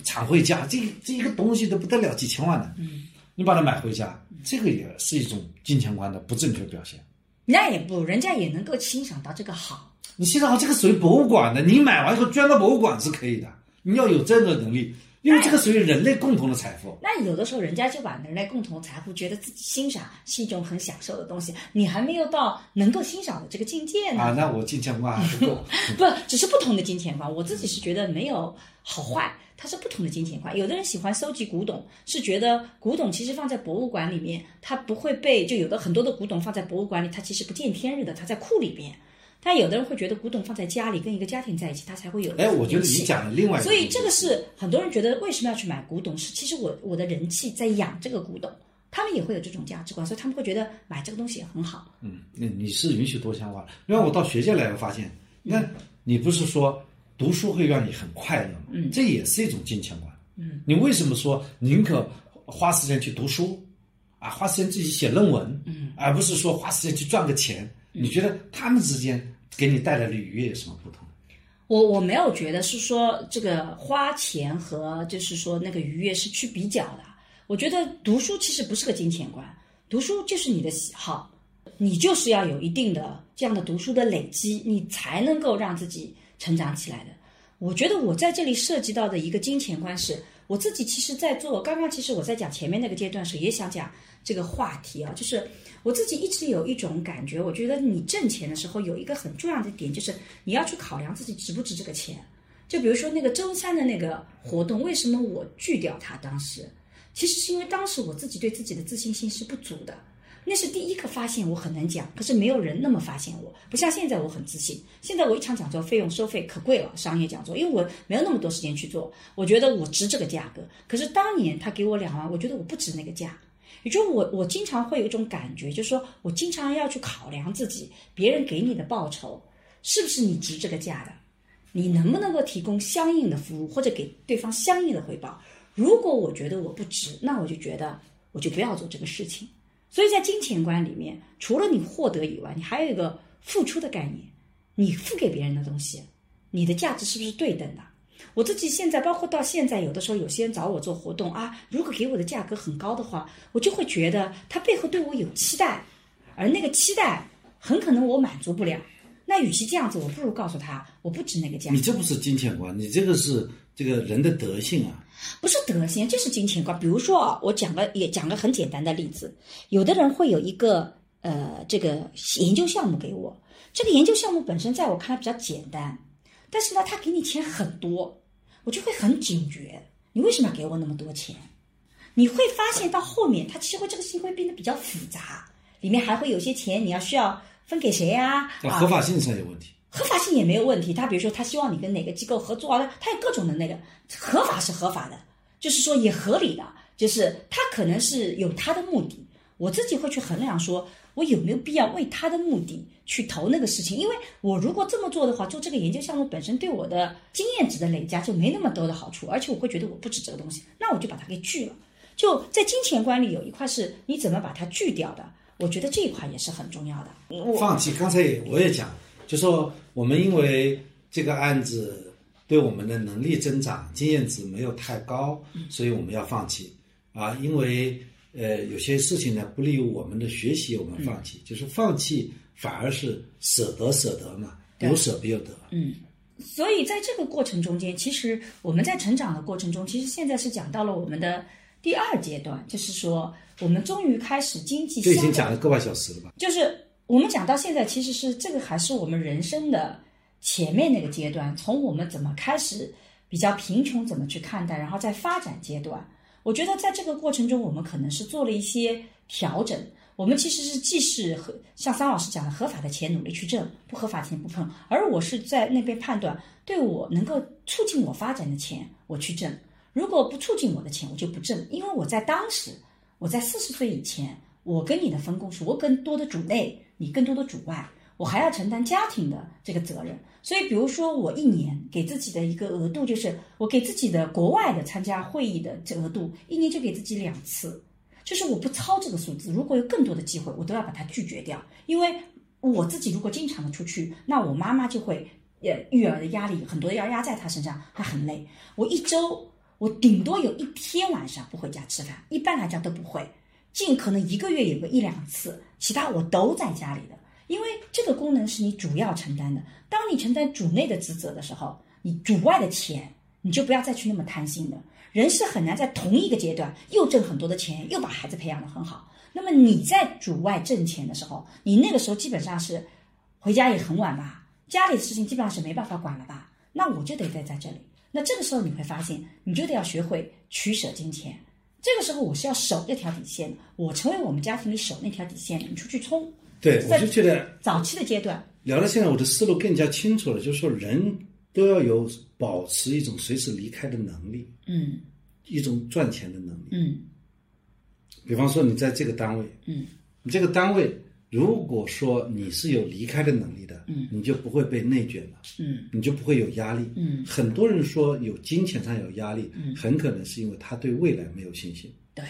产回家，这这一个东西都不得了几千万的，嗯，你把它买回家，这个也是一种金钱观的不正确表现。那也不，人家也能够欣赏到这个好。你欣赏好，这个属于博物馆的，你买完以后捐到博物馆是可以的，你要有这个能力，因为这个属于人类共同的财富。那有的时候人家就把人类共同财富觉得自己欣赏是一种很享受的东西，你还没有到能够欣赏的这个境界呢。啊，那我金钱观还不够。不，只是不同的金钱观。我自己是觉得没有好坏，它是不同的金钱观。有的人喜欢收集古董，是觉得古董其实放在博物馆里面，它不会被就有的很多的古董放在博物馆里，它其实不见天日的，它在库里边。但有的人会觉得古董放在家里，跟一个家庭在一起，它才会有。哎，我觉得你讲的另外一个，所以这个是很多人觉得为什么要去买古董？是其实我我的人气在养这个古董，他们也会有这种价值观，所以他们会觉得买这个东西也很好。嗯，那你是允许多样化的。因为我到学界来，我发现，那，你不是说读书会让你很快乐吗？嗯这也是一种金钱观。嗯，你为什么说宁可花时间去读书，啊，花时间自己写论文，嗯，而不是说花时间去赚个钱？你觉得他们之间给你带来的愉悦有什么不同？我我没有觉得是说这个花钱和就是说那个愉悦是去比较的。我觉得读书其实不是个金钱观，读书就是你的喜好。你就是要有一定的这样的读书的累积，你才能够让自己成长起来的。我觉得我在这里涉及到的一个金钱观是，我自己其实，在做刚刚其实我在讲前面那个阶段时，也想讲这个话题啊，就是我自己一直有一种感觉，我觉得你挣钱的时候有一个很重要的点，就是你要去考量自己值不值这个钱。就比如说那个周三的那个活动，为什么我拒掉它？当时其实是因为当时我自己对自己的自信心是不足的。那是第一个发现我很能讲，可是没有人那么发现我，不像现在我很自信。现在我一场讲座费用收费可贵了，商业讲座，因为我没有那么多时间去做，我觉得我值这个价格。可是当年他给我两万，我觉得我不值那个价。也就我我经常会有一种感觉，就是说我经常要去考量自己，别人给你的报酬是不是你值这个价的。你能不能够提供相应的服务，或者给对方相应的回报？如果我觉得我不值，那我就觉得我就不要做这个事情。所以在金钱观里面，除了你获得以外，你还有一个付出的概念。你付给别人的东西，你的价值是不是对等的？我自己现在，包括到现在，有的时候有些人找我做活动啊，如果给我的价格很高的话，我就会觉得他背后对我有期待，而那个期待很可能我满足不了。那与其这样子，我不如告诉他，我不值那个价。你这不是金钱观，你这个是这个人的德性啊。不是德性，这是金钱观。比如说啊，我讲个也讲个很简单的例子，有的人会有一个呃这个研究项目给我，这个研究项目本身在我看来比较简单，但是呢，他给你钱很多，我就会很警觉，你为什么要给我那么多钱？你会发现到后面，他其实会这个事情会变得比较复杂，里面还会有些钱你要需要。分给谁呀？在合法性上有问题，合法性也没有问题。他比如说，他希望你跟哪个机构合作啊？他有各种的那个合法是合法的，就是说也合理的，就是他可能是有他的目的。我自己会去衡量，说我有没有必要为他的目的去投那个事情？因为我如果这么做的话，做这个研究项目本身对我的经验值的累加就没那么多的好处，而且我会觉得我不值这个东西，那我就把它给拒了。就在金钱观里有一块是你怎么把它拒掉的。我觉得这一块也是很重要的。放弃，刚才也我也讲，就说我们因为这个案子对我们的能力增长、经验值没有太高，所以我们要放弃啊。因为呃有些事情呢不利于我们的学习，我们放弃，就是放弃反而是舍得舍得嘛，有舍必有得。嗯，所以在这个过程中间，其实我们在成长的过程中，其实现在是讲到了我们的第二阶段，就是说。我们终于开始经济。这已经讲了个把小时了吧？就是我们讲到现在，其实是这个还是我们人生的前面那个阶段，从我们怎么开始比较贫穷，怎么去看待，然后在发展阶段。我觉得在这个过程中，我们可能是做了一些调整。我们其实是既是和像桑老师讲的，合法的钱努力去挣，不合法钱不碰。而我是在那边判断，对我能够促进我发展的钱，我去挣；如果不促进我的钱，我就不挣，因为我在当时。我在四十岁以前，我跟你的分工是我更多的主内，你更多的主外，我还要承担家庭的这个责任。所以，比如说我一年给自己的一个额度，就是我给自己的国外的参加会议的这额度，一年就给自己两次，就是我不超这个数字。如果有更多的机会，我都要把它拒绝掉，因为我自己如果经常的出去，那我妈妈就会呃育儿的压力很多要压在她身上，她很累。我一周。我顶多有一天晚上不回家吃饭，一般来讲都不会，尽可能一个月有个一两次，其他我都在家里的，因为这个功能是你主要承担的。当你承担主内的职责的时候，你主外的钱你就不要再去那么贪心的。人是很难在同一个阶段又挣很多的钱，又把孩子培养的很好。那么你在主外挣钱的时候，你那个时候基本上是回家也很晚吧，家里的事情基本上是没办法管了吧？那我就得待在这里。那这个时候你会发现，你就得要学会取舍金钱。这个时候我是要守这条底线的，我成为我们家庭里守那条底线，你出去冲。对，我就觉得早期的阶段。聊到现在，我的思路更加清楚了，就是说人都要有保持一种随时离开的能力，嗯，一种赚钱的能力，嗯。比方说你在这个单位，嗯，你这个单位。如果说你是有离开的能力的，嗯，你就不会被内卷了，嗯，你就不会有压力，嗯。很多人说有金钱上有压力，嗯，很可能是因为他对未来没有信心，对，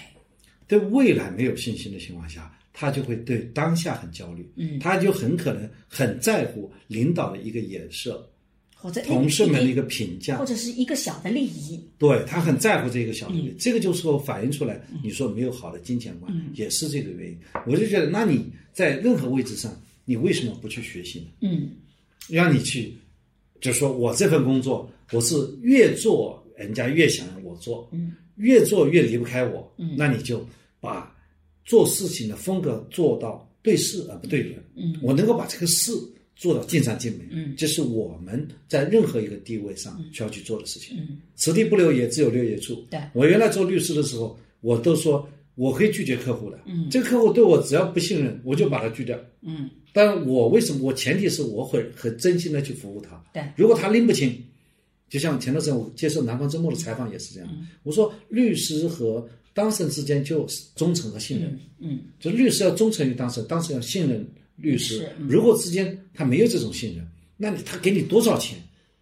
对未来没有信心的情况下，他就会对当下很焦虑，嗯，他就很可能很在乎领导的一个眼色，或者同事们的一个评价或，者是一个小的利益，对他很在乎这个小利益，嗯。这个就是说反映出来，你说没有好的金钱观，也是这个原因。我就觉得，那你在任何位置上，你为什么不去学习呢？嗯。让你去，就说我这份工作，我是越做人家越想让我做，嗯，越做越离不开我，嗯。那你就把做事情的风格做到对事而不对人，嗯。我能够把这个事做到尽善尽美，嗯。这是我们在任何一个地位上需要去做的事情。嗯。此地不留爷，自有留爷处。对。我原来做律师的时候，我都说我可以拒绝客户的，嗯。这个客户对我只要不信任，我就把他拒掉。嗯。但我为什么？我前提是我会很真心的去服务他。对。如果他拎不清，就像前段时间我接受南方周末的采访也是这样，嗯。我说律师和当事人之间就是忠诚和信任，嗯就律师要忠诚于当事人，当事人要信任律师。嗯如果之间他没有这种信任，那你他给你多少钱？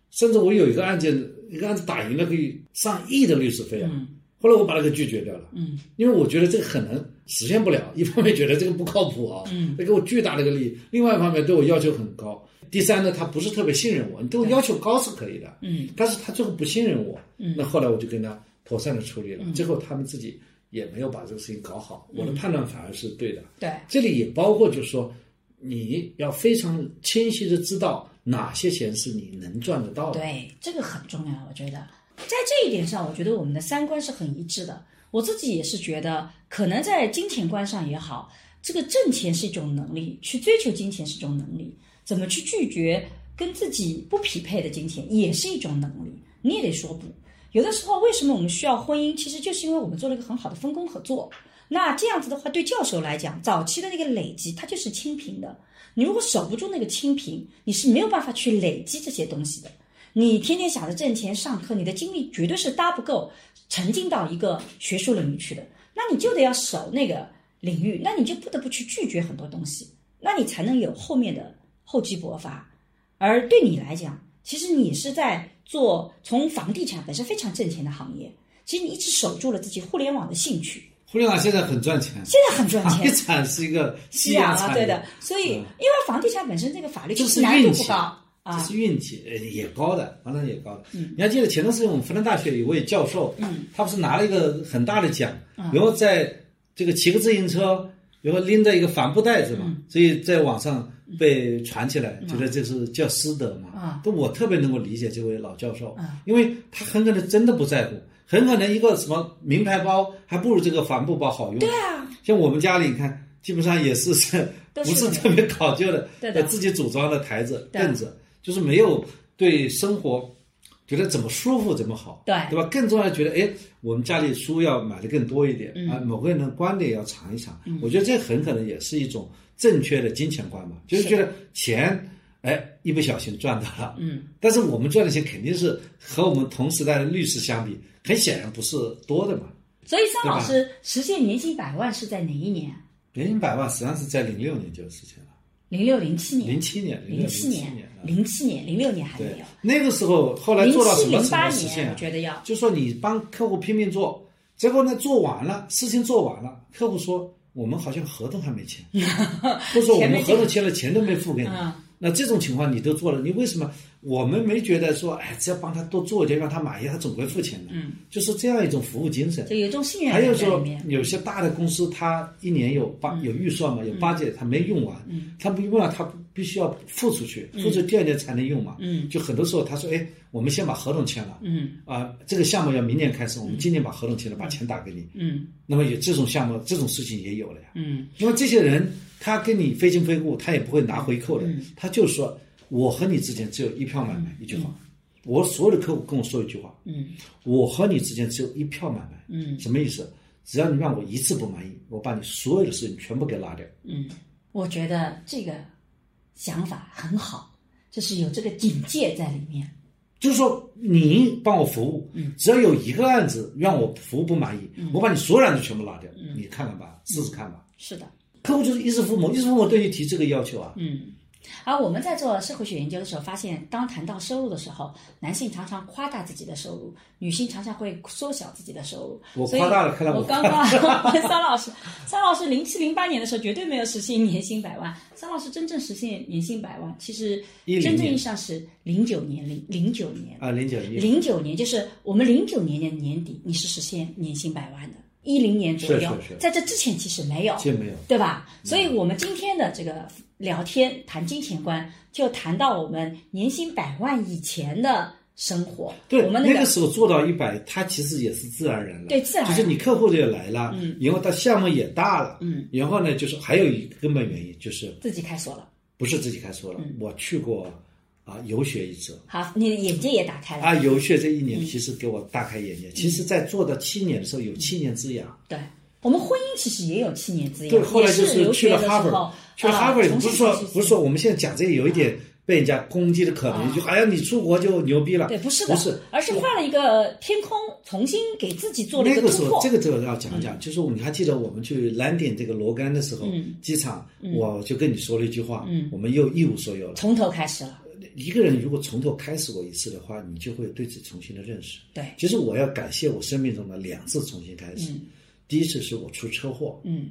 甚至我有一个案件，一个案子打赢了可以上亿的律师费啊。嗯后来我把他给拒绝掉了，嗯因为我觉得这个很难实现不了。一方面觉得这个不靠谱啊，嗯，这给我巨大的一个利益；另外一方面对我要求很高。第三呢，他不是特别信任我，你对我要求高是可以的，嗯但是他最后不信任我，嗯那后来我就跟他妥善的处理了。最后他们自己也没有把这个事情搞好，我的判断反而是对的。对，这里也包括就是说，你要非常清晰的知道哪些钱是你能赚得到的。对，这个很重要，我觉得在这一点上，我觉得我们的三观是很一致的。我自己也是觉得，可能在金钱观上也好，这个挣钱是一种能力，去追求金钱是一种能力，怎么去拒绝跟自己不匹配的金钱也是一种能力，你也得说不。有的时候，为什么我们需要婚姻？其实就是因为我们做了一个很好的分工合作。那这样子的话，对教授来讲，早期的那个累积，它就是清贫的。你如果守不住那个清贫，你是没有办法去累积这些东西的。你天天想着挣钱上课，你的精力绝对是搭不够，沉浸到一个学术领域去的。那你就得要守那个领域，那你就不得不去拒绝很多东西，那你才能有后面的厚积薄发。而对你来讲，其实你是在做从房地产本身非常挣钱的行业，其实你一直守住了自己互联网的兴趣，互联网现在很赚钱，现在很赚房地。产是一个夕阳产业，对的，所以因为房地产本身这个法律就是难度不高这啊，是运气，呃，也高的，反正也高的。嗯，你还记得前段时间我们复旦大学有位教授，嗯，他不是拿了一个很大的奖，然后在这个骑个自行车，然后拎着一个帆布袋子嘛，嗯。所以在网上被传起来，觉得这是叫师德嘛。啊。都我特别能够理解这位老教授，啊。因为他很可能真的不在乎，很可能一个什么名牌包还不如这个帆布包好用。对啊，像我们家里，你看，基本上也是是不是特别考究的，对自己组装的台子、凳子，就是没有对生活觉得怎么舒服怎么好，对对吧？更重要的觉得，哎，我们家里书要买的更多一点、嗯啊，某个人的观点要尝一尝，我觉得这很可能也是一种正确的金钱观吧，就是觉得钱，哎，一不小心赚到了，嗯，但是我们赚的钱肯定是和我们同时代的律师相比，很显然不是多的嘛。所以张老师实现年薪百万是在哪一年？年薪百万实际上是在零六年就实现了。零六零七年，零七年，零七七年零七年，零六年还没有，，那个时候后来做到什么程度实现啊？觉得要。就说你帮客户拼命做，结果呢做完了，事情做完了，客户说我们好像合同还没签，或者说我们合同签了，钱都没付给你。嗯那这种情况你都做了，你为什么我们没觉得说，哎，只要帮他多做一点，让他满意，他总会付钱的？嗯，就是这样一种服务精神。就有一种信任还有说有些大的公司，他一年有八有预算嘛，有八届，它没用完，嗯它不用完，他必须要付出去，付出第二年才能用嘛。嗯就很多时候他说，哎，我们先把合同签了，嗯啊，这个项目要明年开始，我们今年把合同签了，把钱打给你。嗯那么有这种项目，这种事情也有了呀。嗯那么这些人，他跟你非亲非故，他也不会拿回扣的，嗯。他就说，我和你之间只有一票买卖，一句话。我所有的客户跟我说一句话，嗯。我和你之间只有一票买卖，嗯。什么意思？只要你让我一次不满意，我把你所有的事情全部给拉掉。嗯，我觉得这个想法很好，就是有这个警戒在里面。就是说，你帮我服务，嗯。只要有一个案子让我服务不满意，我把你所有案子全部拉掉，嗯。你看看吧，试试看吧。是的，客户就是衣食父母，衣食父母对你提这个要求啊，嗯。而我们在做社会学研究的时候，发现当谈到收入的时候，男性常常夸大自己的收入，女性常常会缩小自己的收入。我夸大了看来我我刚刚 问桑老师，桑老师零七零八年的时候绝对没有实现年薪百万，桑老师真正实现年薪百万，其实真正意义上是零九年零零九年。啊，零九年。零九年就是我们零九年的年底，你是实现年薪百万的，一零年左右，是是是。在这之前其实没有，其实没有。对吧？所以我们今天的这个聊天谈金钱观，就谈到我们年薪百万以前的生活，对，我们个那个时候做到一百，它其实也是自然而然了。对自然就是你客户也来了，嗯，然后他项目也大了，嗯，然后呢，就是还有一个根本原因就是自己开锁了。不是自己开锁了，嗯。我去过啊游学一次。好，你的眼界也打开了。啊，游学这一嗯年其实给我大开眼界。其实，在做的七年的时候，有七年之痒。对，我们婚姻其实也有七年之痒，对，后来就是留去了哈佛候，，去了哈佛，啊不是说不是说我们现在讲这个有一点被人家攻击的可能，啊就好像你出国就牛逼了。对，不是的，不是，而是换了一个天空，重新给自己做了一那个时候，突破。这个就要讲讲，就是你还记得我们去蓝点这个罗甘的时候，嗯机场，我就跟你说了一句话，嗯我们又一无所有了。从头开始了，一个人如果从头开始过一次的话，你就会对此重新的认识。对，其实我要感谢我生命中的两次重新开始，嗯。第一次是我出车祸，嗯，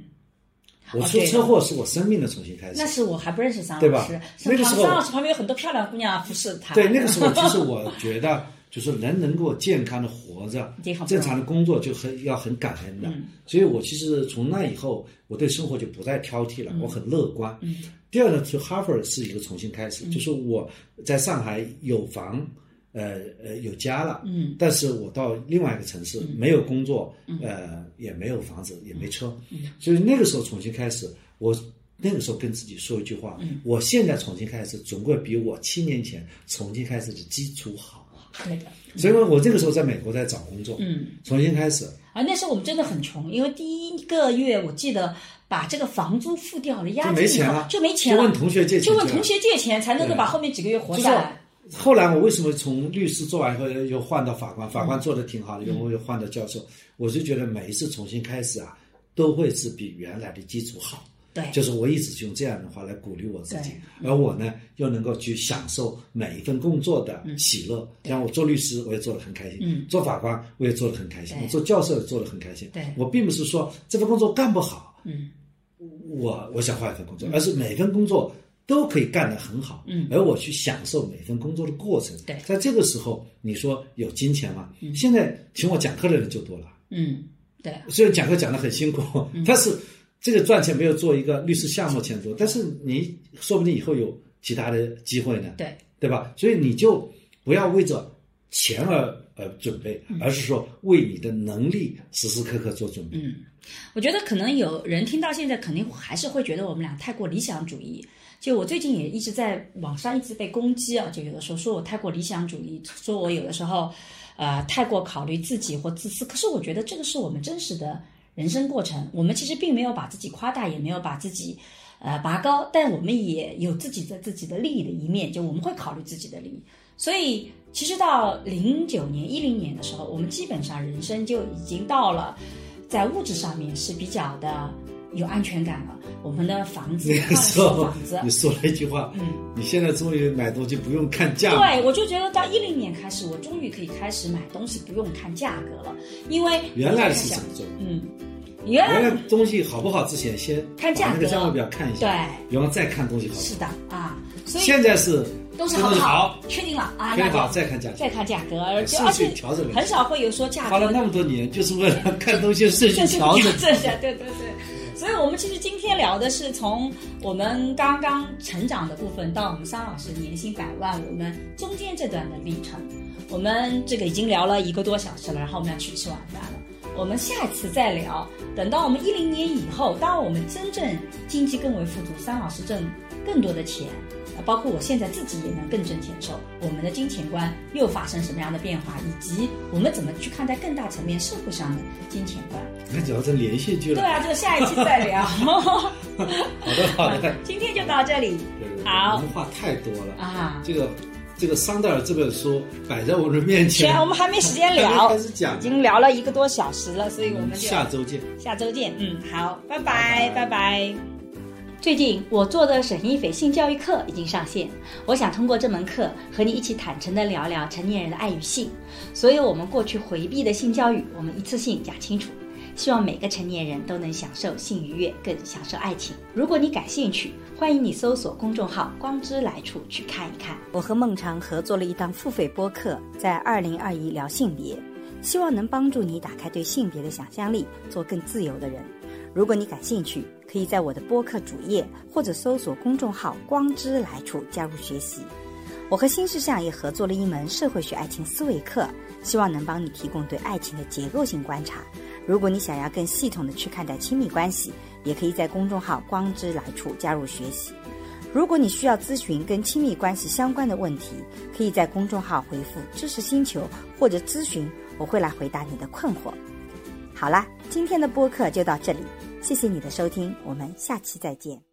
我出车祸是我生命的重新开始。那。是我还不认识桑对吧？老师，那个时候张老师旁边有很多漂亮姑娘服侍他。对，那个时候其 实我觉得，就是人能够健康的活着正常的工作就很要很感恩的。嗯。所以我其实从那以后，我对生活就不再挑剔了，我很乐观。嗯第二呢，去哈佛是一个重新开始，就是我在上海有房。呃呃，有家了，嗯，但是我到另外一个城市，没有工作，呃，也没有房子，也没车，嗯。所以那个时候重新开始，我那个时候跟自己说一句话，嗯。我现在重新开始，总归比我七年前重新开始的基础好。对的，所以说我这个时候在美国在找工作，嗯，重新开始，啊那时候我们真的很穷，因为第一个月我记得把这个房租付掉了，押就金以后没钱了，就没钱了，就问同学借钱，就问同学借钱才能够把后面几个月活下来。后来我为什么从律师做完以后又换到法官？法官做的挺好的，然后又换到教授，我就觉得每一次重新开始啊，都会是比原来的基础好。对，就是我一直用这样的话来鼓励我自己，而我呢又能够去享受每一份工作的喜乐。像我做律师，我也做得很开心；嗯做法官，我也做得很开心；我做教授也做得很开心。对我并不是说这份工作干不好，嗯我我想换一份工作，而是每份工作都可以干得很好，嗯。而我去享受每份工作的过程。对。在这个时候，你说有金钱吗？现在请我讲课的人就多了，嗯，对，虽然讲课讲得很辛苦，但是这个赚钱没有做一个律师项目钱多，但是你说不定以后有其他的机会呢，对，对吧？所以你就不要为着钱而呃准备，而是说为你的能力时时刻刻做准备。嗯，我觉得可能有人听到现在，肯定还是会觉得我们俩太过理想主义。就我最近也一直在网上一直被攻击啊，就有的时候说我太过理想主义，说我有的时候，呃，太过考虑自己或自私。可是我觉得这个是我们真实的人生过程，我们其实并没有把自己夸大，也没有把自己。呃，拔高，但我们也有自己的自己的利益的一面，就我们会考虑自己的利益。所以，其实到零九年、一零年的时候，我们基本上人生就已经到了在物质上面是比较的有安全感了。我们的房子，你说房子，你说了一句话，嗯，你现在终于买东西不用看价格，对，我就觉得到一零年开始，我终于可以开始买东西不用看价格了，因为原来是怎么做？嗯，原原来来东西好不好之前先看价格那个价目表看一下，对，然后再看东西好不好。是的啊，所以现在是都是这东西好好好，确定了啊，确定好再看价格。再看价格，而且调整很少会有说价格花了那么多年，就是为了看东西顺序顺序调整。这下，对对对。所以，我们其实今天聊的是从我们刚刚成长的部分到我们桑老师年薪百万，我们中间这段的历程。我们这个已经聊了一个多小时了，然后我们要去吃晚饭了。我们下一次再聊。等到我们一零年以后，当我们真正经济更为富足，桑老师挣更多的钱，包括我现在自己也能更挣钱的时候，我们的金钱观又发生什么样的变化，以及我们怎么去看待更大层面社会上的金钱观。那聊成连续剧了。对啊，就下一期再聊。好 好的，好的。今天就到这里对对对好我们话太多了。啊。这个这个桑德尔这本书摆在我的面前，行，我们还没时间聊，开始讲已经聊了一个多小时了，所以我们就下周见。下周见。嗯，好，拜拜，拜拜最近我做的沈一斐性教育课已经上线，我想通过这门课和你一起坦诚地聊聊成年人的爱与性，所有我们过去回避的性教育，我们一次性讲清楚。希望每个成年人都能享受性愉悦，更享受爱情。如果你感兴趣，欢迎你搜索公众号“光之来处”去看一看。我和孟常合作了一档付费播客，在二零二一聊性别，希望能帮助你打开对性别的想象力，做更自由的人。如果你感兴趣，可以在我的播客主页或者搜索公众号“光之来处”加入学习。我和新世相也合作了一门社会学爱情思维课，希望能帮你提供对爱情的结构性观察。如果你想要更系统的去看待亲密关系，也可以在公众号“光之来处”加入学习。如果你需要咨询跟亲密关系相关的问题，可以在公众号回复“知识星球”或者咨询，我会来回答你的困惑。好啦，今天的播客就到这里，谢谢你的收听，我们下期再见。